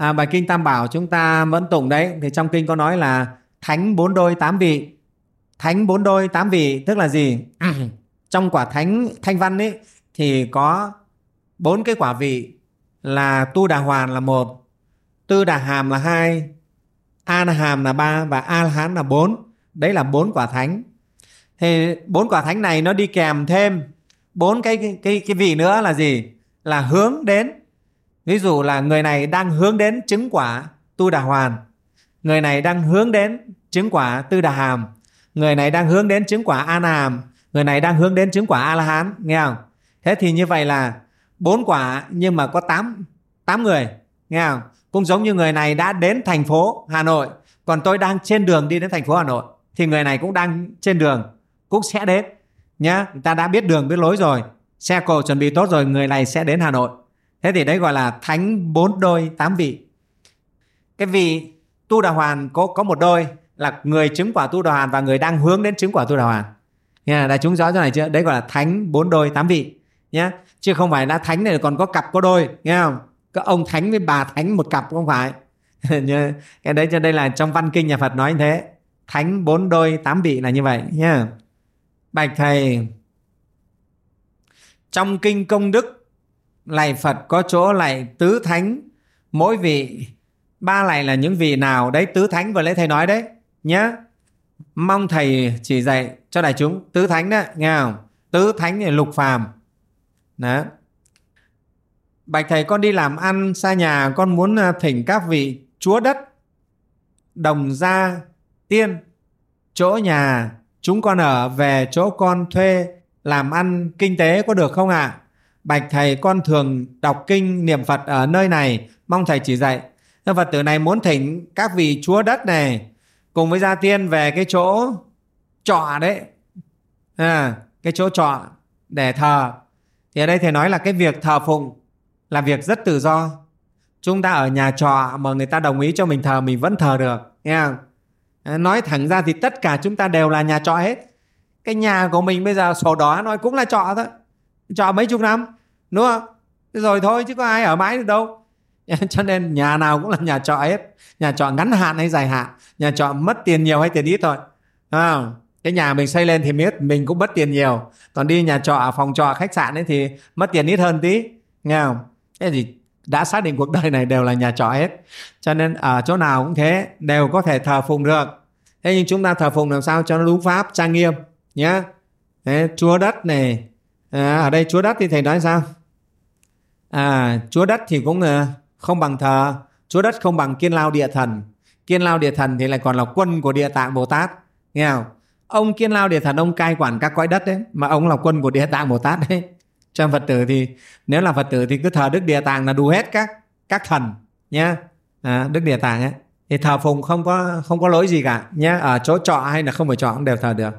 Speaker 1: à, bài kinh tam bảo chúng ta vẫn tụng đấy thì trong kinh có nói là thánh bốn đôi tám vị thánh bốn đôi tám vị tức là gì trong quả thánh thanh văn ấy thì có bốn cái quả vị là tu đà hoàn là một tư đà hàm là hai a na hàm là ba và a la hán là bốn. Đấy là bốn quả thánh. Thì bốn quả thánh này nó đi kèm thêm bốn cái cái cái, vị nữa là gì? Là hướng đến. Ví dụ là người này đang hướng đến chứng quả tu đà hoàn. Người này đang hướng đến chứng quả tư đà hàm. Người này đang hướng đến chứng quả a hàm. Người này đang hướng đến chứng quả a la hán. Nghe không? Thế thì như vậy là bốn quả, nhưng mà có tám tám người, nghe không? Cũng giống như người này đã đến thành phố hà nội. Còn tôi đang trên đường đi đến thành phố hà nội, thì người này cũng đang trên đường, cũng sẽ đến. Nhá, người ta đã biết đường, biết lối rồi. Xe cộ chuẩn bị tốt rồi, người này sẽ đến hà nội. Thế thì đấy gọi là thánh bốn đôi tám vị. Cái vị tu đà hoàn có có một đôi là người chứng quả tu đà hoàn và người đang hướng đến chứng quả tu đà hoàn. Nha, đại chúng rõ chỗ này chưa? Đấy gọi là thánh bốn đôi tám vị. Nhé chứ không phải là thánh này còn có cặp có đôi, nghe không? Có ông thánh với bà thánh một cặp không phải. Cái đấy cho đây là trong văn kinh nhà Phật nói như thế. Thánh, bốn đôi, tám vị là như vậy nhá bạch thầy, trong kinh công đức, lạy Phật có chỗ lạy tứ thánh. Mỗi vị, ba lạy là những vị nào đấy, tứ thánh vừa lấy thầy nói đấy nhá mong thầy chỉ dạy cho đại chúng tứ thánh đó, nghe không? Tứ thánh là lục phàm đó bạch thầy con đi làm ăn xa nhà con muốn à, thỉnh các vị chúa đất đồng gia tiên chỗ nhà. Chúng con ở về chỗ con thuê làm ăn kinh tế có được không ạ? À? Bạch thầy con thường đọc kinh niệm Phật ở nơi này. Mong thầy chỉ dạy. Nên Phật tử này muốn thỉnh các vị chúa đất này Cùng với gia tiên về cái chỗ trọ đấy. À, Cái chỗ trọ để thờ. Thì ở đây thầy nói là cái việc thờ phụng Là việc rất tự do. Chúng ta ở nhà trọ mà người ta đồng ý cho mình thờ Mình vẫn thờ được nghe không? Ờ, nói thẳng ra thì tất cả chúng ta đều là nhà trọ hết. Cái nhà của mình bây giờ sổ đỏ nói cũng là trọ thôi. Trọ mấy chục năm đúng không? Rồi thôi chứ có ai ở mãi được đâu. Cho nên nhà nào cũng là nhà trọ hết. Nhà trọ ngắn hạn hay dài hạn nhà trọ mất tiền nhiều hay tiền ít thôi. À, cái nhà mình xây lên thì biết mình cũng mất tiền nhiều. Còn đi nhà trọ phòng trọ khách sạn ấy thì mất tiền ít hơn tí nghe không? Thế thì đã xác định cuộc đời này đều là nhà trọ hết. Cho nên ở chỗ nào cũng thế đều có thể thờ phụng được. Thế nhưng chúng ta thờ phụng làm sao cho nó đúng pháp trang nghiêm nhé Thế, chúa đất này à, ở đây chúa đất thì thầy nói sao? À chúa đất thì cũng à, không bằng thờ chúa đất không bằng kiên lao địa thần. Kiên lao địa thần thì lại còn là quân của địa tạng bồ tát nghe không? Ông kiên lao địa thần ông cai quản các cõi đất đấy mà ông là quân của địa tạng bồ tát đấy. Trong phật tử thì nếu là phật tử thì cứ thờ đức địa tạng là đủ hết các các thần nhá. À, đức địa tạng ấy. Thì thờ phùng không có không có lỗi gì cả nhé ở chỗ trọ hay là không phải trọ cũng đều thờ được.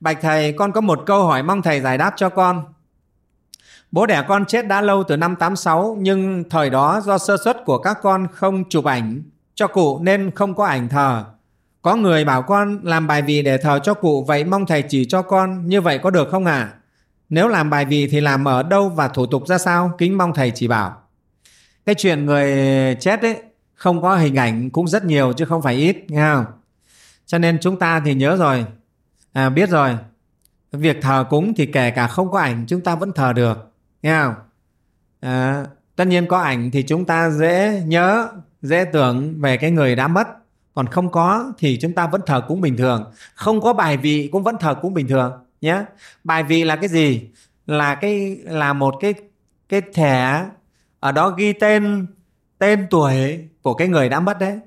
Speaker 1: Bạch thầy, con có một câu hỏi mong thầy giải đáp cho con. Bố đẻ con chết đã lâu từ năm 86 nhưng thời đó do sơ suất của các con không chụp ảnh cho cụ nên không có ảnh thờ. Có người bảo con làm bài vị để thờ cho cụ vậy mong thầy chỉ cho con như vậy có được không ạ? À? Nếu làm bài vị thì làm ở đâu và thủ tục ra sao? Kính mong thầy chỉ bảo. Cái chuyện người chết ấy không có hình ảnh cũng rất nhiều chứ không phải ít nghe không cho nên chúng ta thì nhớ rồi à, biết rồi việc thờ cúng thì kể cả không có ảnh chúng ta vẫn thờ được nghe không à, tất nhiên có ảnh thì chúng ta dễ nhớ dễ tưởng về cái người đã mất còn không có thì chúng ta vẫn thờ cúng bình thường. Không có bài vị cũng vẫn thờ cúng bình thường nhé. Bài vị là cái gì? Là cái là một cái cái thẻ ở đó ghi tên tên tuổi của cái người đã mất đấy.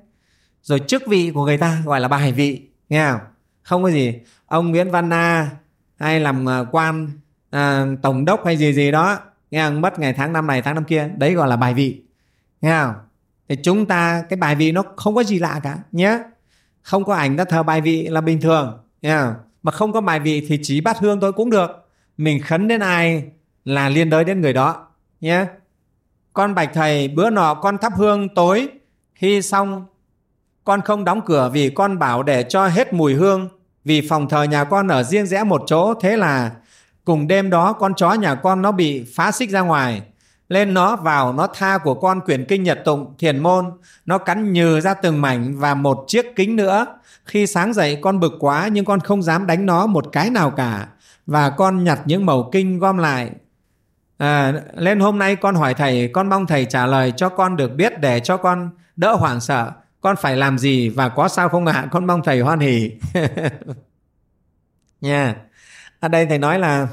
Speaker 1: Rồi chức vị của người ta gọi là bài vị nghe không? Không có gì. Ông Nguyễn Văn Na hay làm ờ, quan à, tổng đốc hay gì gì đó nghe không? mất ngày tháng năm này tháng năm kia. Đấy gọi là bài vị nghe không? Thì chúng ta, cái bài vị nó không có gì lạ cả nhé không có ảnh ta thờ bài vị là bình thường nha mà không có bài vị thì chỉ bát hương thôi cũng được. Mình khấn đến ai là liên đới đến người đó nhé con bạch thầy, bữa nọ con thắp hương tối. Khi xong, con không đóng cửa vì con bảo để cho hết mùi hương. Vì phòng thờ nhà con ở riêng rẽ một chỗ, thế là cùng đêm đó con chó nhà con nó bị phá xích ra ngoài lên nó vào nó tha của con quyển kinh nhật tụng thiền môn. Nó cắn nhừ ra từng mảnh và một chiếc kính nữa. Khi sáng dậy con bực quá nhưng con không dám đánh nó một cái nào cả. Và con nhặt những mẩu kinh gom lại. À, lên hôm nay con hỏi thầy con mong thầy trả lời cho con được biết để cho con đỡ hoảng sợ. Con phải làm gì và có sao không ạ? Con mong thầy hoan hỉ nha. Yeah. ở đây thầy nói là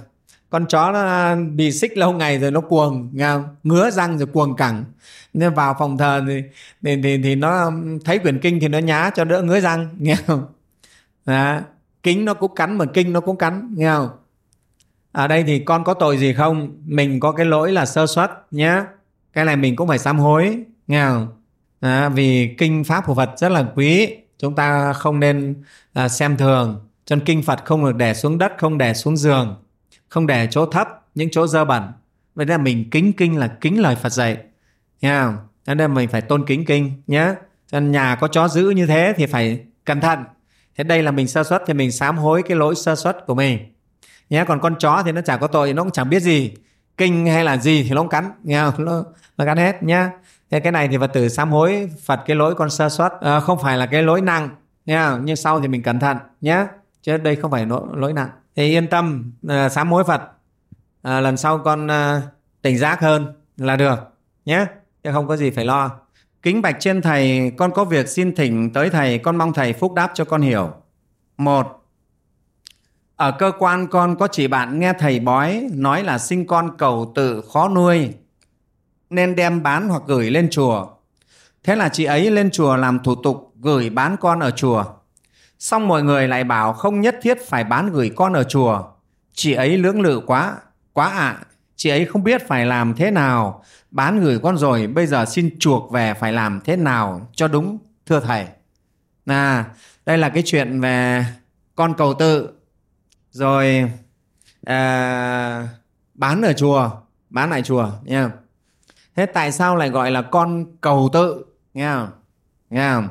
Speaker 1: con chó nó bị xích lâu ngày rồi nó cuồng nghe ngứa răng rồi cuồng cẳng. Nên vào phòng thờ thì, thì, thì, thì nó thấy quyển kinh thì nó nhá cho đỡ ngứa răng nghe không? Đó. kính nó cũng cắn mà kinh nó cũng cắn nghe không? Ở đây thì con có tội gì không? Mình có cái lỗi là sơ suất nhé cái này mình cũng phải sám hối nghe không? Đó. vì kinh pháp của Phật rất là quý. Chúng ta không nên à, xem thường. Chân kinh Phật không được để xuống đất không để xuống giường không để chỗ thấp những chỗ dơ bẩn. Vậy nên là mình kính kinh là kính lời Phật dạy. Nha cho nên mình phải tôn kính kinh nhé cho nên nhà có chó giữ như thế thì phải cẩn thận. Thế đây là mình sơ suất thì mình sám hối cái lỗi sơ suất của mình. Nhé còn con chó thì nó chẳng có tội nó cũng chẳng biết gì. Kinh hay là gì thì nó cũng cắn nghe không? Nó, nó cắn hết nhá. Thế cái này thì phật tử sám hối phật cái lỗi con sơ suất. À, không phải là cái lỗi nặng nha nhưng sau thì mình cẩn thận nhé chứ đây không phải lỗi, lỗi nặng thì yên tâm à, sám hối phật à, lần sau con à, tỉnh giác hơn là được nhé chứ không có gì phải lo kính bạch trên thầy con có việc xin thỉnh tới thầy con mong thầy phúc đáp cho con hiểu một ở cơ quan con có chỉ bạn nghe thầy bói nói là sinh con cầu tự khó nuôi nên đem bán hoặc gửi lên chùa. Thế là chị ấy lên chùa làm thủ tục gửi bán con ở chùa. Xong mọi người lại bảo không nhất thiết phải bán gửi con ở chùa. Chị ấy lưỡng lự quá, quá ạ. À. Chị ấy không biết phải làm thế nào. Bán gửi con rồi, bây giờ xin chuộc về phải làm thế nào cho đúng, thưa thầy. À, đây là cái chuyện về con cầu tự. Rồi à, bán ở chùa, bán lại chùa nha thế tại sao lại gọi là con cầu tự nghe không nghe không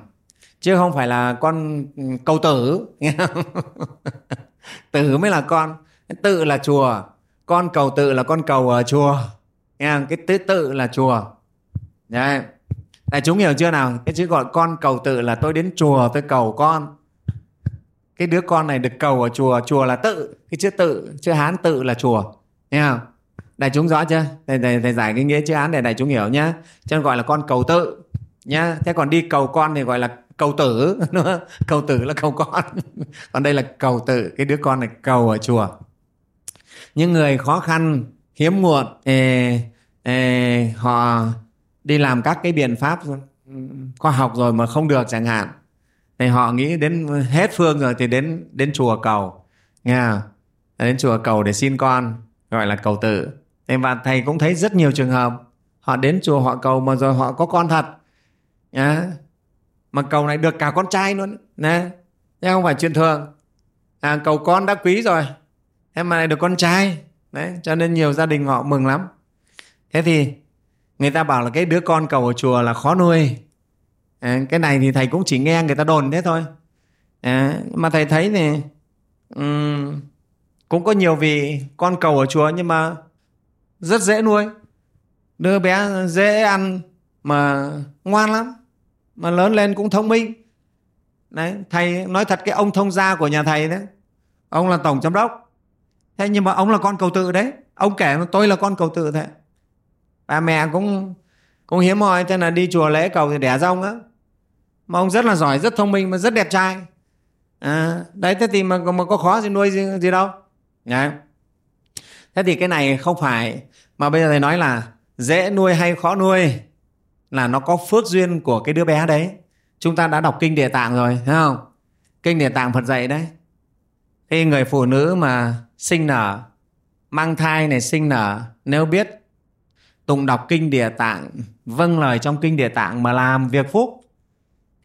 Speaker 1: chứ không phải là con ừ, cầu tử. Nghe không tử mới là con. Tự là chùa. Con cầu tự là con cầu ở chùa. Nghe không? cái tứ tự là chùa. Đấy. Đại chúng hiểu chưa nào? Cái chữ gọi con cầu tự là tôi đến chùa tôi cầu con. Cái đứa con này được cầu ở chùa chùa là tự. Cái chữ tự chữ hán tự là chùa. Nghe không? Đại chúng rõ chưa? Thầy, thầy, thầy giải cái nghĩa chữ hán để đại chúng hiểu nhá. Cho nên gọi là con cầu tự nhá. Thế còn đi cầu con thì gọi là cầu tử cầu tử là cầu con. Còn đây là cầu tự cái đứa con này cầu ở chùa. Những người khó khăn hiếm muộn ê, ê, họ đi làm các cái biện pháp khoa học rồi mà không được chẳng hạn. Thì họ nghĩ đến hết phương rồi thì đến đến chùa cầu nha. Đến chùa cầu để xin con gọi là cầu tự và thầy cũng thấy rất nhiều trường hợp họ đến chùa họ cầu mà rồi họ có con thật à, mà cầu này được cả con trai luôn. Nè chứ không phải chuyện thường. À, cầu con đã quý rồi thế mà lại được con trai. Đấy cho nên nhiều gia đình họ mừng lắm. Thế thì người ta bảo là cái đứa con cầu ở chùa là khó nuôi. À, cái này thì thầy cũng chỉ nghe người ta đồn thế thôi. À, mà thầy thấy thì um, cũng có nhiều vị con cầu ở chùa nhưng mà rất dễ nuôi. Đứa bé dễ ăn mà ngoan lắm mà lớn lên cũng thông minh. Đấy thầy nói thật cái ông thông gia của nhà thầy đấy. Ông là tổng giám đốc. Thế nhưng mà ông là con cầu tự đấy. Ông kể tôi là con cầu tự thế bà mẹ cũng cũng hiếm hoi thế là đi chùa lễ cầu thì đẻ rong á. Mà ông rất là giỏi rất thông minh mà rất đẹp trai. À, đấy thế thì mà, mà có khó gì nuôi gì, gì đâu. Đấy. thế thì cái này không phải mà bây giờ thầy nói là dễ nuôi hay khó nuôi là nó có phước duyên của cái đứa bé đấy. Chúng ta đã đọc kinh địa tạng rồi, thấy không? Kinh địa tạng phật dạy đấy. Khi người phụ nữ mà sinh nở, mang thai này sinh nở, nếu biết tụng đọc kinh địa tạng vâng lời trong kinh địa tạng mà làm việc phúc,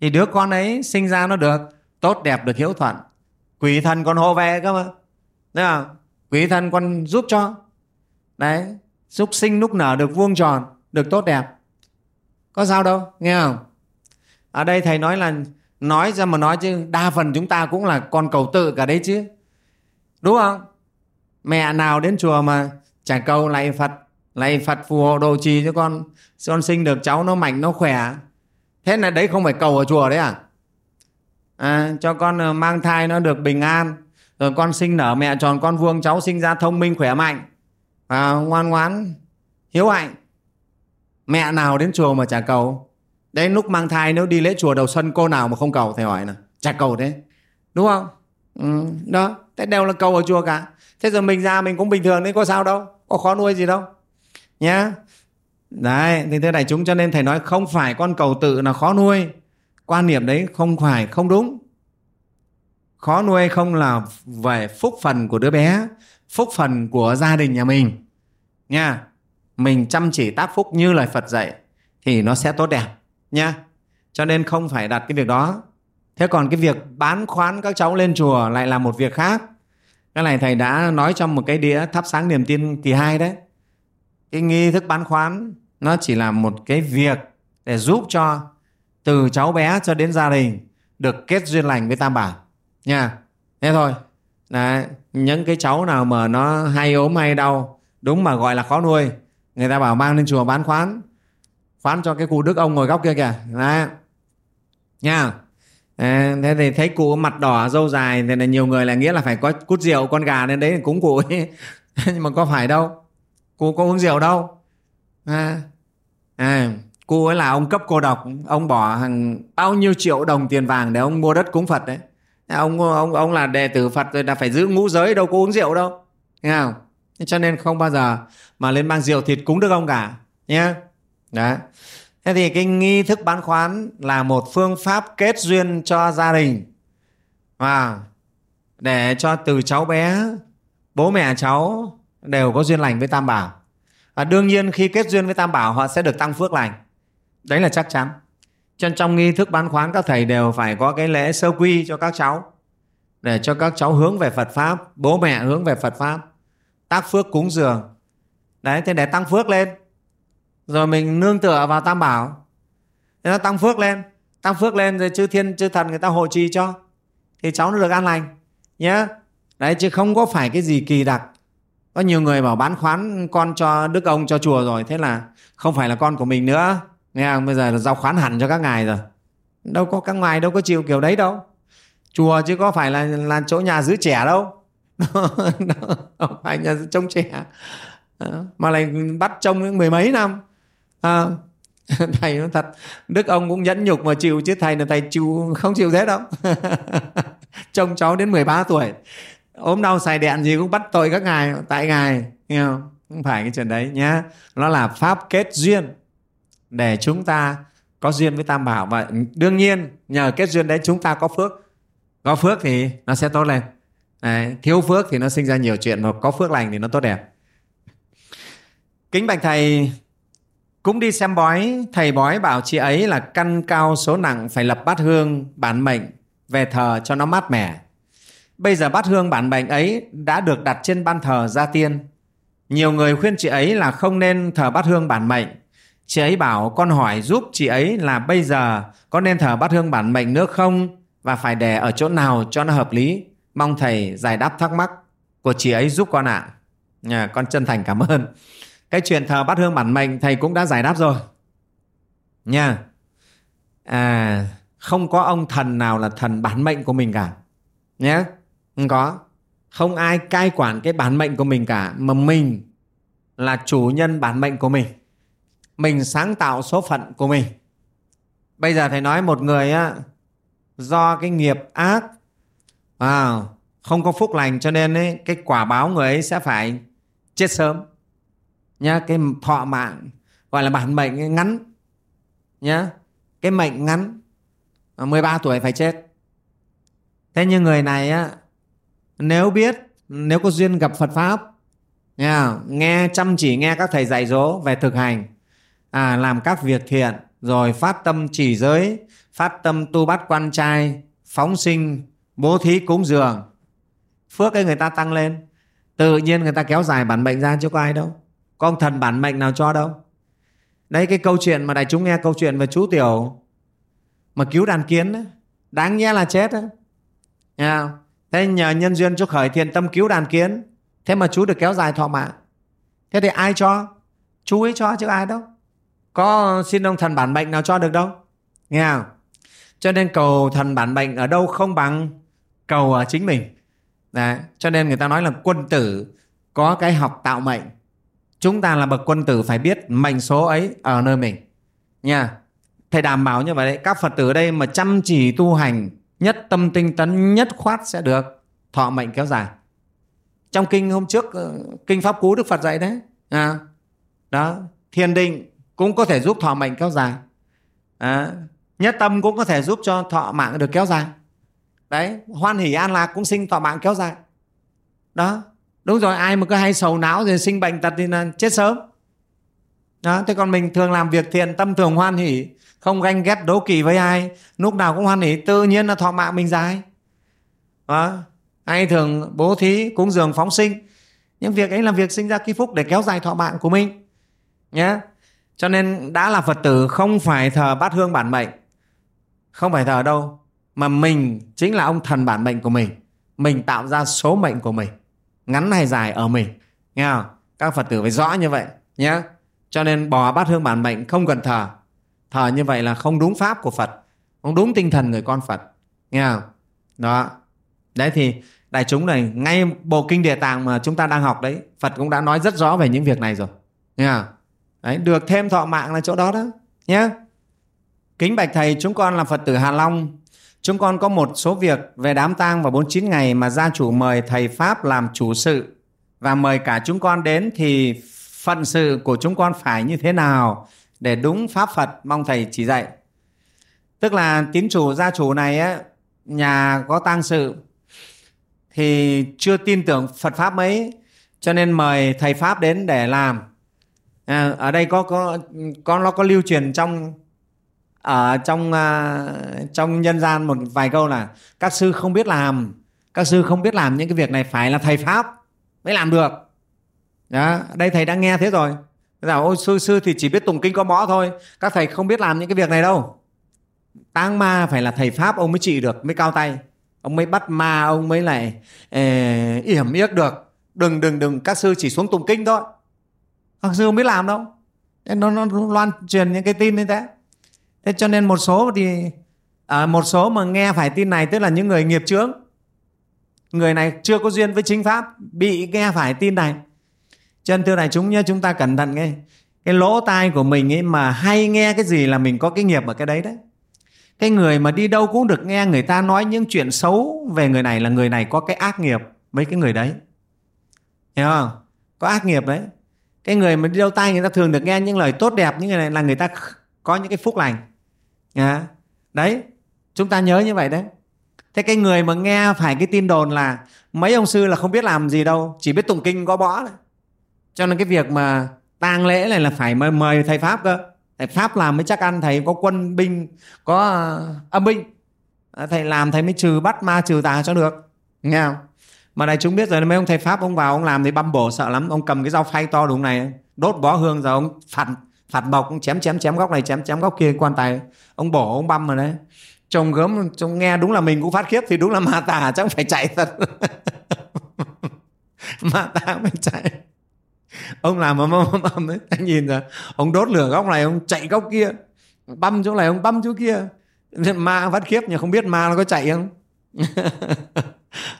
Speaker 1: thì đứa con ấy sinh ra nó được tốt, đẹp, được hiếu thuận. Quỷ thần còn hộ vệ cơ mà. Đấy không? quỷ thần còn giúp cho. Đấy, giúp sinh lúc nở được vuông tròn, được tốt đẹp có sao đâu nghe không? Ở đây thầy nói là nói ra mà nói chứ đa phần chúng ta cũng là con cầu tự cả đấy chứ. Đúng không? Mẹ nào đến chùa mà chả cầu lạy phật lạy phật phù hộ đồ trì cho con con sinh được cháu nó mạnh nó khỏe. Thế là đấy không phải cầu ở chùa đấy à, à cho con ờ, mang thai nó được bình an rồi con sinh nở mẹ tròn con vuông cháu sinh ra thông minh khỏe mạnh. À, ngoan ngoãn hiếu hạnh mẹ nào đến chùa mà chả cầu? Đấy lúc mang thai nếu đi lễ chùa đầu xuân cô nào mà không cầu thầy hỏi nè. Chả cầu thế. Đúng không? Ừ, đó. Thế đều là cầu ở chùa cả. Thế giờ mình ra mình cũng bình thường đấy có sao đâu. Có khó nuôi gì đâu. Nhá. Đấy thì thế này chúng cho nên thầy nói không phải con cầu tự là khó nuôi. Quan niệm đấy không phải không đúng. Khó nuôi không là về phúc phần của đứa bé phúc phần của gia đình nhà mình. Nha mình chăm chỉ tác phúc như lời Phật dạy thì nó sẽ tốt đẹp nha cho nên không phải đặt cái việc đó. Thế còn cái việc bán khoán các cháu lên chùa lại là một việc khác. Cái này thầy đã nói trong một cái đĩa thắp sáng niềm tin kỳ hai đấy. Cái nghi thức bán khoán nó chỉ là một cái việc để giúp cho từ cháu bé cho đến gia đình được kết duyên lành với tam bảo nha thế thôi. Đấy, những cái cháu nào mà nó hay ốm hay đau đúng mà gọi là khó nuôi người ta bảo mang lên chùa bán khoán. Khoán cho cái cụ đức ông ngồi góc kia kìa. Đấy. nha. À, thế thì thấy cụ mặt đỏ dâu dài thì là nhiều người là nghĩa là phải có cút rượu con gà lên đấy cúng cụ ấy. nhưng mà có phải đâu. Cụ có uống rượu đâu. À, à, cụ ấy là ông cấp cô độc. Ông bỏ hàng bao nhiêu triệu đồng tiền vàng để ông mua đất cúng phật đấy. Ông ông ông là đệ tử phật rồi là phải giữ ngũ giới đâu có uống rượu đâu. Nghe không? Cho nên không bao giờ mà lên mang rượu thịt cúng được ông cả, nhé. Đấy thế thì cái nghi thức bán khoán là một phương pháp kết duyên cho gia đình. Và để cho từ cháu bé, bố mẹ cháu đều có duyên lành với tam bảo. Và đương nhiên khi kết duyên với tam bảo, họ sẽ được tăng phước lành. Đấy là chắc chắn. Cho trong nghi thức bán khoán, các thầy đều phải có cái lễ sơ quy cho các cháu. Để cho các cháu hướng về Phật pháp, bố mẹ hướng về Phật pháp tác phước cúng dường. Đấy, thế để tăng phước lên. Rồi mình nương tựa vào tam bảo. Thế nó tăng phước lên. Tăng phước lên rồi chư thiên, chư thần người ta hộ trì cho. Thì cháu nó được an lành nhé đấy, chứ không có phải cái gì kỳ đặc. Có nhiều người bảo bán khoán con cho đức ông cho chùa rồi. Thế là không phải là con của mình nữa. Nghe không? Bây giờ là giao khoán hẳn cho các ngài rồi. Đâu có các ngài đâu có chịu kiểu đấy đâu. Chùa chứ có phải là là chỗ nhà giữ trẻ đâu không phải nhà trông trẻ. Mà lại bắt trông mười mấy năm. À, thầy nói thật đức ông cũng nhẫn nhục mà chịu chứ thầy là thầy chịu không chịu thế đâu. Trông cháu đến 13 tuổi. Ốm đau xài đèn gì cũng bắt tội các ngài tại ngài nghe không? Không phải cái chuyện đấy nhá. Nó là pháp kết duyên để chúng ta có duyên với tam bảo. Và đương nhiên nhờ kết duyên đấy chúng ta có phước. Có phước thì nó sẽ tốt lên đấy, thiếu phước thì nó sinh ra nhiều chuyện mà có phước lành thì nó tốt đẹp. Kính bạch thầy cũng đi xem bói thầy bói bảo chị ấy là căn cao số nặng phải lập bát hương bản mệnh về thờ cho nó mát mẻ. Bây giờ bát hương bản mệnh ấy đã được đặt trên ban thờ gia tiên. Nhiều người khuyên chị ấy là không nên thờ bát hương bản mệnh. Chị ấy bảo con hỏi giúp chị ấy là bây giờ có nên thờ bát hương bản mệnh nữa không? Và phải để ở chỗ nào cho nó hợp lý? Mong thầy giải đáp thắc mắc của chị ấy giúp con ạ. À. con chân thành cảm ơn. Cái chuyện thờ bát hương bản mệnh thầy cũng đã giải đáp rồi. Nha. À, không có ông thần nào là thần bản mệnh của mình cả. Nhé không có. Không ai cai quản cái bản mệnh của mình cả mà mình là chủ nhân bản mệnh của mình. Mình sáng tạo số phận của mình. Bây giờ thầy nói một người á do cái nghiệp ác à, không có phúc lành cho nên ấy, cái quả báo người ấy sẽ phải chết sớm. Nhá cái thọ mạng gọi là bản mệnh ngắn. Nhá cái mệnh ngắn à, 13 tuổi phải chết. Thế nhưng người này á nếu biết nếu có duyên gặp Phật pháp nha, nghe chăm chỉ nghe các thầy dạy dỗ về thực hành à, làm các việc thiện rồi phát tâm chỉ giới phát tâm tu bát quan trai phóng sinh bố thí cúng dường. Phước ấy người ta tăng lên. Tự nhiên người ta kéo dài bản mệnh ra chứ có ai đâu. Có ông thần bản mệnh nào cho đâu. Đấy cái câu chuyện mà đại chúng nghe câu chuyện về chú tiểu mà cứu đàn kiến ấy, đáng nhẽ là chết ấy. Yeah. thế nhờ nhân duyên chú khởi thiện tâm cứu đàn kiến. Thế mà chú được kéo dài thọ mạng. Thế thì ai cho? Chú ấy cho chứ ai đâu. Có xin ông thần bản mệnh nào cho được đâu. Nghe không? Cho nên cầu thần bản mệnh ở đâu không bằng cầu ở chính mình. Đấy. cho nên người ta nói là quân tử có cái học tạo mệnh. Chúng ta là bậc quân tử phải biết mệnh số ấy ở nơi mình. Nha thầy đảm bảo như vậy đấy các phật tử ở đây mà chăm chỉ tu hành nhất tâm tinh tấn nhất khoát sẽ được thọ mệnh kéo dài. Trong kinh hôm trước ờ, kinh pháp cú đức phật dạy đấy à, đó thiền định cũng có thể giúp thọ mệnh kéo dài. À, nhất tâm cũng có thể giúp cho thọ mạng được kéo dài đấy, hoan hỷ an lạc cũng sinh thọ mạng kéo dài. Đó, đúng rồi, ai mà cứ hay sầu não rồi sinh bệnh tật thì là chết sớm. Đó, thế còn mình thường làm việc thiện, tâm thường hoan hỷ, không ganh ghét, đố kỵ với ai, lúc nào cũng hoan hỷ, tự nhiên là thọ mạng mình dài. Đó. ai thường bố thí, cúng dường, phóng sinh, những việc ấy là việc sinh ra ký phúc để kéo dài thọ mạng của mình nhé cho nên đã là phật tử không phải thờ bát hương bản mệnh. Không phải thờ đâu mà mình chính là ông thần bản mệnh của mình. Mình tạo ra số mệnh của mình. Ngắn hay dài ở mình. Nghe không? Các phật tử phải rõ như vậy, nhé. Cho nên bỏ bát hương bản mệnh không cần thờ. Thờ như vậy là không đúng pháp của phật, không đúng tinh thần người con phật. Nghe không? Đó. Đấy thì đại chúng này, ngay bộ kinh địa tạng mà chúng ta đang học đấy, phật cũng đã nói rất rõ về những việc này rồi. Nghe không? Đấy, được thêm thọ mạng là chỗ đó đó, nhé. Kính bạch thầy, chúng con là phật tử hà long chúng con có một số việc về đám tang vào 49 ngày mà gia chủ mời thầy Pháp làm chủ sự và mời cả chúng con đến thì phận sự của chúng con phải như thế nào để đúng pháp Phật mong thầy chỉ dạy. Tức là tín chủ gia chủ này ấy, nhà có tang sự thì chưa tin tưởng Phật pháp mấy cho nên mời thầy Pháp đến để làm. À, ở đây có có có nó có lưu truyền trong ở trong uh, trong nhân gian một vài câu là các sư không biết làm các sư không biết làm những cái việc này phải là thầy pháp mới làm được. Đó đây thầy đã nghe thế rồi. Là ôi sư sư thì chỉ biết tụng kinh có mõ thôi các thầy không biết làm những cái việc này đâu. Tang ma phải là thầy pháp ông mới trị được mới cao tay. Ông mới bắt ma ông mới lại eh, yểm yếc được. Đừng đừng đừng các sư chỉ xuống tụng kinh thôi. Các sư không biết làm đâu. Nó, nó loan truyền những cái tin như thế thế cho nên một số thì à, một số mà nghe phải tin này tức là những người nghiệp chướng. Người này chưa có duyên với chính pháp bị nghe phải tin này. Cho nên thưa đại chúng nhé chúng ta cẩn thận nghe. Cái lỗ tai của mình ấy mà hay nghe cái gì là mình có cái nghiệp ở cái đấy đấy. Cái người mà đi đâu cũng được nghe người ta nói những chuyện xấu về người này là người này có cái ác nghiệp với cái người đấy. Hiểu không? Có ác nghiệp đấy. Cái người mà đi đâu tai người ta thường được nghe những lời tốt đẹp những người này là người ta có những cái phúc lành à, đấy chúng ta nhớ như vậy đấy. Thế cái người mà nghe phải cái tin đồn là mấy ông sư là không biết làm gì đâu chỉ biết tụng kinh gõ bõ thôi. Cho nên cái việc mà tang lễ này là phải mời, mời thầy pháp cơ. Thầy pháp làm mới chắc ăn thầy có quân binh có ờ, âm binh. Ờ, thầy làm thầy mới trừ bắt ma trừ tà cho được. Nghe không? Mà này chúng biết rồi mấy ông thầy pháp ông vào ông làm thì băm bổ sợ lắm. Ông cầm cái dao phay to đúng này đốt bó hương rồi ông phạt phạt bọc chém chém chém góc này, chém chém góc kia, quan tài. Ông bổ, ông băm rồi đấy. Chồng gớm chồng nghe đúng là mình cũng phát khiếp thì đúng là ma tà, chắc phải chạy thật. Ma tà phải chạy. Ông làm mà băm băm đấy. Anh nhìn rồi, ông đốt lửa góc này, ông chạy góc kia. Băm chỗ này, ông băm chỗ kia. Ma phát khiếp nhưng không biết ma nó có chạy không?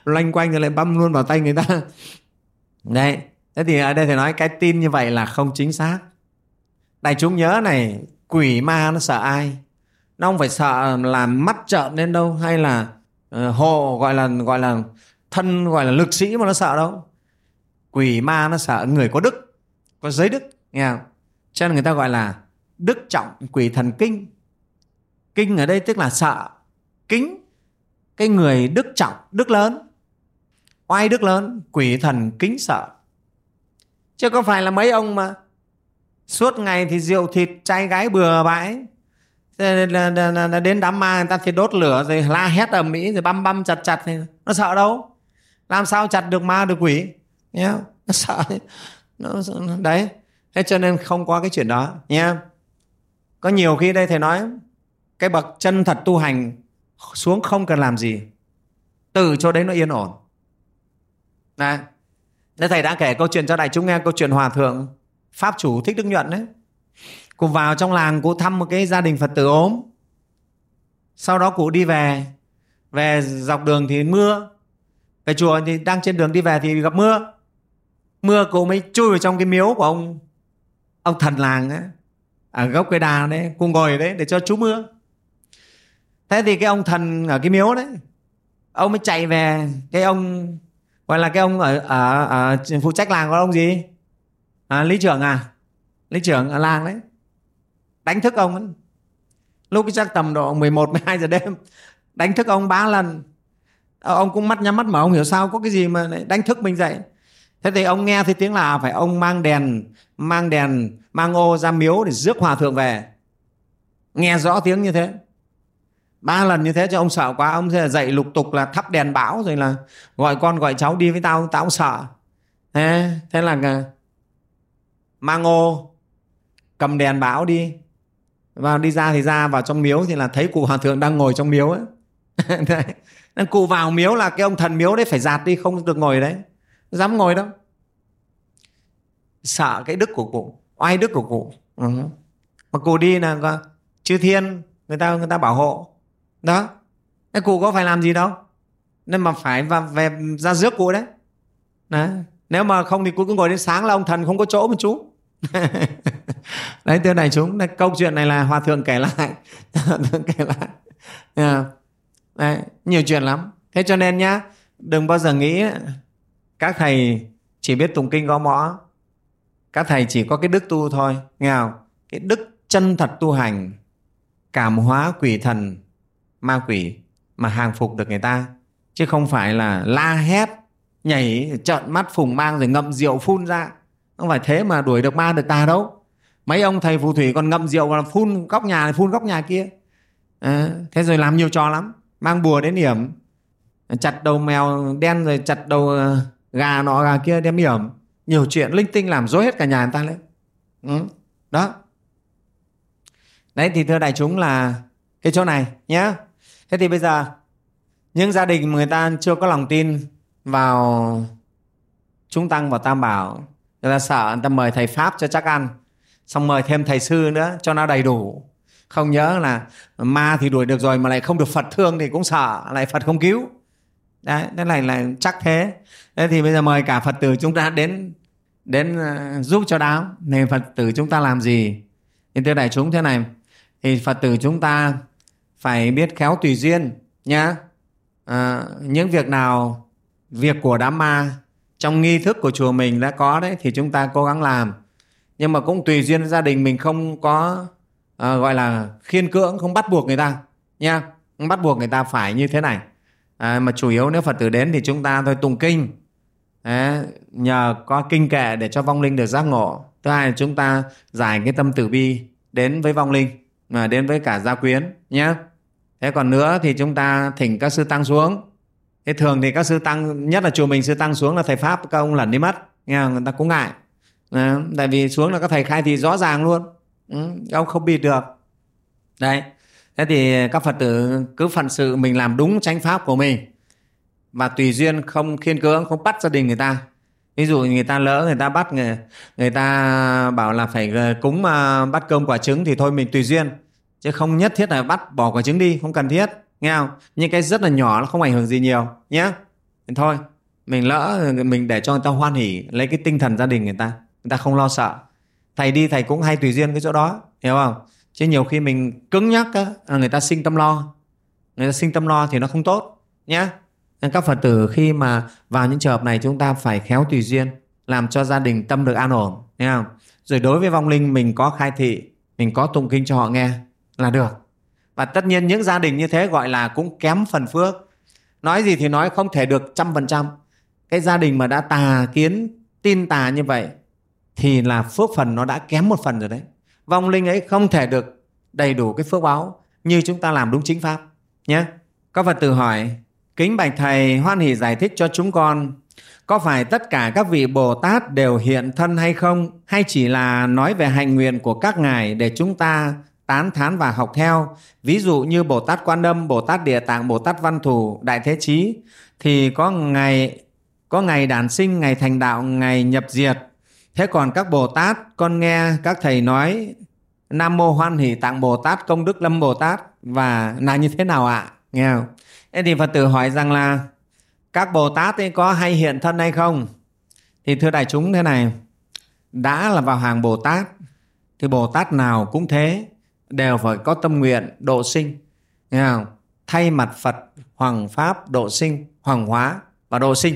Speaker 1: Loanh quanh rồi lại băm luôn vào tay người ta. Đấy, thế thì ở đây thầy nói cái tin như vậy là không chính xác đại chúng nhớ này quỷ ma nó sợ ai? Nó không phải sợ làm mắt trợn lên đâu hay là ờ, uh, hộ gọi là gọi là thân gọi là lực sĩ mà nó sợ đâu. Quỷ ma nó sợ người có đức có giới đức nghe không? Cho nên người ta gọi là đức trọng quỷ thần kinh. Kinh ở đây tức là sợ kính cái người đức trọng đức lớn. Oai đức lớn quỷ thần kính sợ. Chứ có phải là mấy ông mà suốt ngày thì rượu thịt trai gái bừa bãi đến đám ma người ta thì đốt lửa rồi la hét ầm ĩ rồi băm băm chặt chặt thì nó sợ đâu. Làm sao chặt được ma được quỷ? Nhá nó sợ. Nó, đấy. Thế cho nên không có cái chuyện đó nha có nhiều khi đây thầy nói cái bậc chân thật tu hành xuống không cần làm gì. Từ chỗ đấy nó yên ổn. Này Thế thầy đã kể câu chuyện cho đại chúng nghe câu chuyện hòa thượng pháp chủ thích đức nhuận đấy cụ vào trong làng cụ thăm một cái gia đình phật tử ốm. Sau đó cụ đi về về dọc đường thì mưa. Về chùa thì đang trên đường đi về thì gặp mưa. Mưa cụ mới chui vào trong cái miếu của ông ông thần làng ấy ở gốc cây đà đấy cụ ngồi đấy để cho chú mưa. Thế thì cái ông thần ở cái miếu đấy ông mới chạy về cái ông gọi là cái ông ở, ở, ở phụ trách làng của ông gì? À, lý trưởng à? Lý trưởng ở làng đấy. Đánh thức ông ấy. lúc chắc tầm độ 11 12 giờ đêm đánh thức ông ba lần. Ờ, ông cũng mắt nhắm mắt mở ông hiểu sao có cái gì mà đánh thức mình dậy. Thế thì ông nghe thấy tiếng là phải ông mang đèn mang đèn mang ô ra miếu để rước hòa thượng về. Nghe rõ tiếng như thế. Ba lần như thế cho ông sợ quá. Ông sẽ dậy lục tục là thắp đèn bão rồi là gọi con gọi cháu đi với tao tao sợ. Thế thế là mang ô cầm đèn bão đi. Vào đi ra thì ra, vào trong miếu thì là thấy cụ hòa thượng đang ngồi trong miếu ấy nên cụ vào miếu là cái ông thần miếu đấy phải giạt đi, không được ngồi đấy. Dám ngồi đâu. Sợ cái đức của cụ, oai đức của cụ. Ừ. mà cụ đi là chư thiên, người ta người ta bảo hộ. Đó. Thế cụ có phải làm gì đâu. Nên mà phải và về ra rước cụ đấy. Đấy. Nếu mà không thì cụ cứ ngồi đến sáng là ông thần không có chỗ mà chú đấy thưa đại chúng đấy, câu chuyện này là hòa thượng kể lại. Hòa thượng kể lại. Yeah. đấy, nhiều chuyện lắm. Thế cho nên nhá đừng bao giờ nghĩ các thầy chỉ biết tụng kinh gõ mõ. Các thầy chỉ có cái đức tu thôi. Nghe không? Cái đức chân thật tu hành cảm hóa quỷ thần ma quỷ mà hàng phục được người ta. Chứ không phải là la hét nhảy trợn mắt phùng mang rồi ngậm rượu phun ra không phải thế mà đuổi được ma được tà đâu. Mấy ông thầy phù thủy còn ngậm rượu và phun góc nhà này phun góc nhà kia. À, thế rồi làm nhiều trò lắm. Mang bùa đến hiểm, chặt đầu mèo đen rồi chặt đầu ờ, gà nọ gà kia đem hiểm. nhiều chuyện linh tinh làm dối hết cả nhà người ta lên. Ừ. đó. Đấy thì thưa đại chúng là cái chỗ này nhé thế thì bây giờ những gia đình người ta chưa có lòng tin vào trung tăng và tam bảo người ta sợ người ta mời thầy pháp cho chắc ăn. Xong mời thêm thầy sư nữa cho nó đầy đủ. Không nhớ là ma thì đuổi được rồi mà lại không được phật thương thì cũng sợ lại phật không cứu. Đấy thế này là chắc thế. Thế thì bây giờ mời cả phật tử chúng ta đến đến ờ, giúp cho đám. nên phật tử chúng ta làm gì? Thì thưa đại chúng thế này. Thì phật tử chúng ta phải biết khéo tùy duyên nhá. À, những việc nào việc của đám ma trong nghi thức của chùa mình đã có đấy thì chúng ta cố gắng làm. Nhưng mà cũng tùy duyên gia đình mình không có à, gọi là khiên cưỡng không bắt buộc người ta nha. Không bắt buộc người ta phải như thế này. À, mà chủ yếu nếu phật tử đến thì chúng ta thôi tụng kinh. À, nhờ có kinh kệ để cho vong linh được giác ngộ. Thứ hai là chúng ta giải cái tâm tử bi đến với vong linh mà đến với cả gia quyến nhé thế còn nữa thì chúng ta thỉnh các sư tăng xuống thế thường thì các sư tăng nhất là chùa mình sư tăng xuống là thầy pháp các ông lẩn đi mất nghe người ta cũng ngại. À, tại vì xuống là các thầy khai thì rõ ràng luôn. Ừ, ông không bị được. Đấy thế thì các phật tử cứ phận sự mình làm đúng chánh pháp của mình và tùy duyên không khiên cưỡng không bắt gia đình người ta. Ví dụ người ta lỡ người ta bắt người người ta bảo là phải ờ, cúng uh, bắt cơm quả trứng thì thôi mình tùy duyên. Chứ không nhất thiết là bắt bỏ quả trứng đi không cần thiết nghe không? Những cái rất là nhỏ nó không ảnh hưởng gì nhiều nhé thôi mình lỡ mình để cho người ta hoan hỉ lấy cái tinh thần gia đình người ta. Người ta không lo sợ. Thầy đi thầy cũng hay tùy duyên cái chỗ đó hiểu không? Chứ nhiều khi mình cứng nhắc á, là người ta sinh tâm lo. Người ta sinh tâm lo thì nó không tốt nhé nên các phật tử khi mà vào những trường hợp này chúng ta phải khéo tùy duyên làm cho gia đình tâm được an ổn nghe không? Rồi đối với vong linh mình có khai thị mình có tụng kinh cho họ nghe là được và tất nhiên những gia đình như thế gọi là cũng kém phần phước. Nói gì thì nói, không thể được trăm phần trăm. Cái gia đình mà đã tà kiến, tin tà như vậy, thì là phước phần nó đã kém một phần rồi đấy. Vong linh ấy không thể được đầy đủ cái phước báo như chúng ta làm đúng chính pháp nhé các phật tử hỏi, kính bạch thầy, hoan hỷ giải thích cho chúng con, có phải tất cả các vị bồ tát đều hiện thân hay không? Hay chỉ là nói về hành nguyện của các ngài để chúng ta tán thán và học theo. Ví dụ như bồ tát quan âm, bồ tát địa tạng, bồ tát văn thù, đại thế chí, thì có ngày có ngày đản sinh, ngày thành đạo, ngày nhập diệt. Thế còn các bồ tát, con nghe các thầy nói, nam mô hoan hỷ tạng bồ tát, công đức lâm bồ tát, và là như thế nào ạ? Nghe không? Thế thì phật tử hỏi rằng là, các bồ tát ấy có hay hiện thân hay không? Thì thưa đại chúng thế này, đã là vào hàng bồ tát, thì bồ tát nào cũng thế đều phải có tâm nguyện độ sinh. Nghe không? thay mặt phật hoàng pháp độ sinh hoàng hóa và độ sinh.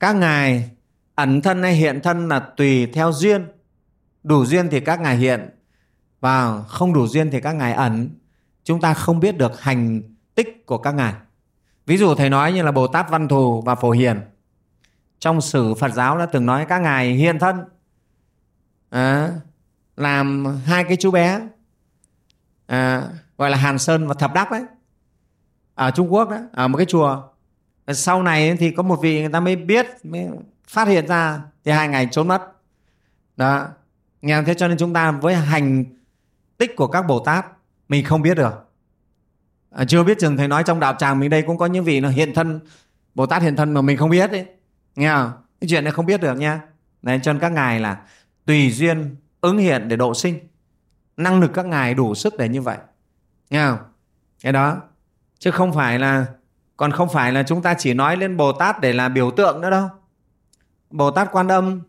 Speaker 1: Các ngài ẩn thân hay hiện thân là tùy theo duyên. Đủ duyên thì các ngài hiện và không đủ duyên thì các ngài ẩn. Chúng ta không biết được hành tích của các ngài. Ví dụ thầy nói như là bồ tát văn thù và phổ hiền. Trong sử phật giáo đã từng nói các ngài hiện thân. À, làm hai cái chú bé à, gọi là hàn sơn và thập đắc đấy ở trung quốc đó ở một cái chùa. Sau này thì có một vị người ta mới biết mới phát hiện ra thì hai ngày trốn mất. Đó nghe thế cho nên chúng ta với hành tích của các bồ tát mình không biết được. À, chưa biết chừng thầy nói trong đạo tràng mình đây cũng có những vị nó hiện thân bồ tát hiện thân mà mình không biết đấy nghe không? Cái chuyện này không biết được nha. Nên cho nên các ngài là tùy duyên ứng hiện để độ sinh. Năng lực các ngài đủ sức để như vậy. Nghe không? Cái đó. Chứ không phải là, còn không phải là chúng ta chỉ nói lên bồ tát để là biểu tượng nữa đâu. Bồ tát quan âm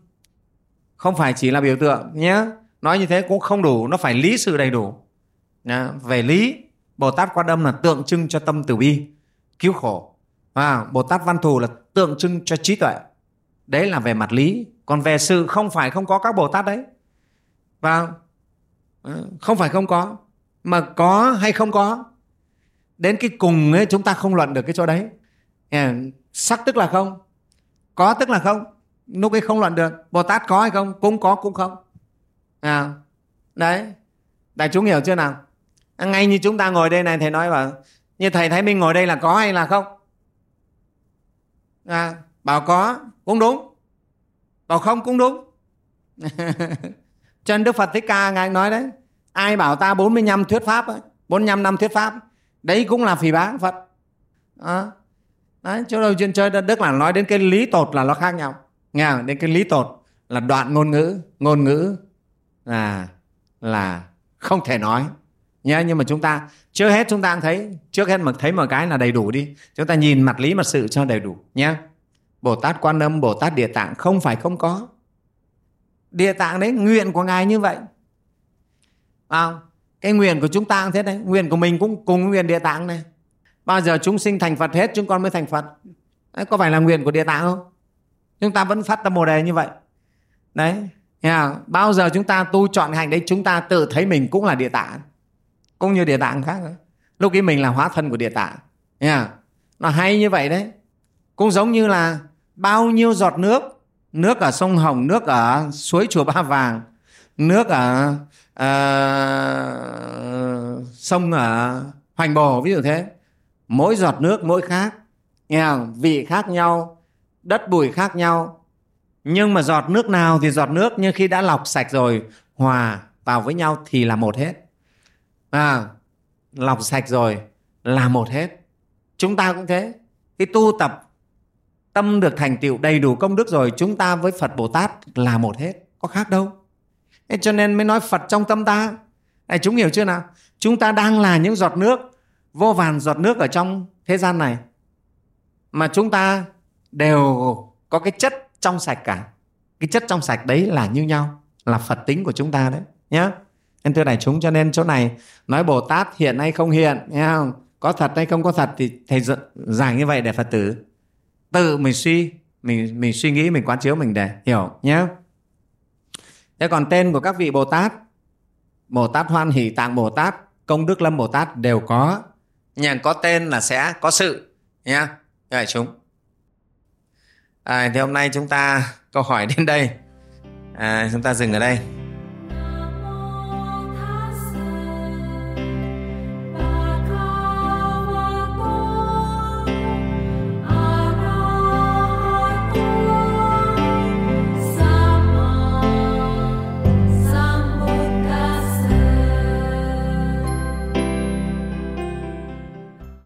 Speaker 1: không phải chỉ là biểu tượng nhé nói như thế cũng không đủ, nó phải lý sự đầy đủ. Nha. về lý, bồ tát quan âm là tượng trưng cho tâm từ bi, cứu khổ. Và bồ tát văn thù là tượng trưng cho trí tuệ. Đấy là về mặt lý. Còn về sự không phải không có các bồ tát đấy và ờ, không phải không có mà có hay không có đến cái cùng ấy chúng ta không luận được cái chỗ đấy. Sắc tức là không có tức là không lúc ấy không luận được. Bồ tát có hay không? Cũng có cũng không. À, đấy. Đại chúng hiểu chưa nào? À, ngay như chúng ta ngồi đây này thầy nói bảo như thầy thấy mình ngồi đây là có hay là không? À, bảo có cũng đúng. Bảo không cũng đúng. cho nên đức phật thích ca ngài nói đấy ai bảo ta 45 thuyết pháp ấy, 45 năm thuyết pháp đấy cũng là phỉ báng phật. À, đấy chỗ đầu trên chơi đức là nói đến cái lý tột là nó khác nhau. Nghe không? đến cái lý tột là đoạn ngôn ngữ ngôn ngữ là là không thể nói. Nhá nhưng mà chúng ta trước hết chúng ta thấy trước hết mà thấy một cái là đầy đủ đi. Chúng ta nhìn mặt lý mặt sự cho đầy đủ nhá bồ tát quan âm bồ tát địa tạng không phải không có địa tạng đấy nguyện của ngài như vậy. À, cái nguyện của chúng ta cũng thế đấy nguyện của mình cũng cùng nguyện địa tạng này. Bao giờ chúng sinh thành phật hết chúng con mới thành phật. Đấy, có phải là nguyện của địa tạng không? Chúng ta vẫn phát tâm bồ đề như vậy. Đấy yeah. bao giờ chúng ta tu chọn hành đấy chúng ta tự thấy mình cũng là địa tạng. Cũng như địa tạng khác lúc ấy mình là hóa thân của địa tạng. Yeah. nó hay như vậy đấy. Cũng giống như là bao nhiêu giọt nước nước ở sông hồng nước ở suối chùa ba vàng nước ở uh, sông ở hoành bồ ví dụ thế. Mỗi giọt nước mỗi khác nghe không? vị khác nhau đất bùi khác nhau. Nhưng mà giọt nước nào thì giọt nước nhưng khi đã lọc sạch rồi hòa vào với nhau thì là một hết. À, lọc sạch rồi là một hết. Chúng ta cũng thế. Cái tu tập tâm được thành tựu đầy đủ công đức rồi chúng ta với phật bồ tát là một hết. Có khác đâu. Thế cho nên mới nói phật trong tâm ta. Này, chúng hiểu chưa nào? Chúng ta đang là những giọt nước vô vàn giọt nước ở trong thế gian này mà chúng ta đều có cái chất trong sạch cả. Cái chất trong sạch đấy là như nhau là phật tính của chúng ta đấy nhé nên thưa đại chúng cho nên chỗ này nói bồ tát hiện hay không hiện nghe không có thật hay không có thật thì thầy giảng như vậy để phật tử tự mình suy mình mình suy nghĩ mình quán chiếu mình để hiểu nhé thế còn tên của các vị bồ tát bồ tát hoan hỷ tạng bồ tát công đức lâm bồ tát đều có. Nhà có tên là sẽ có sự nhé. đại chúng. À, thì hôm nay chúng ta câu hỏi đến đây. À, chúng ta dừng ở đây.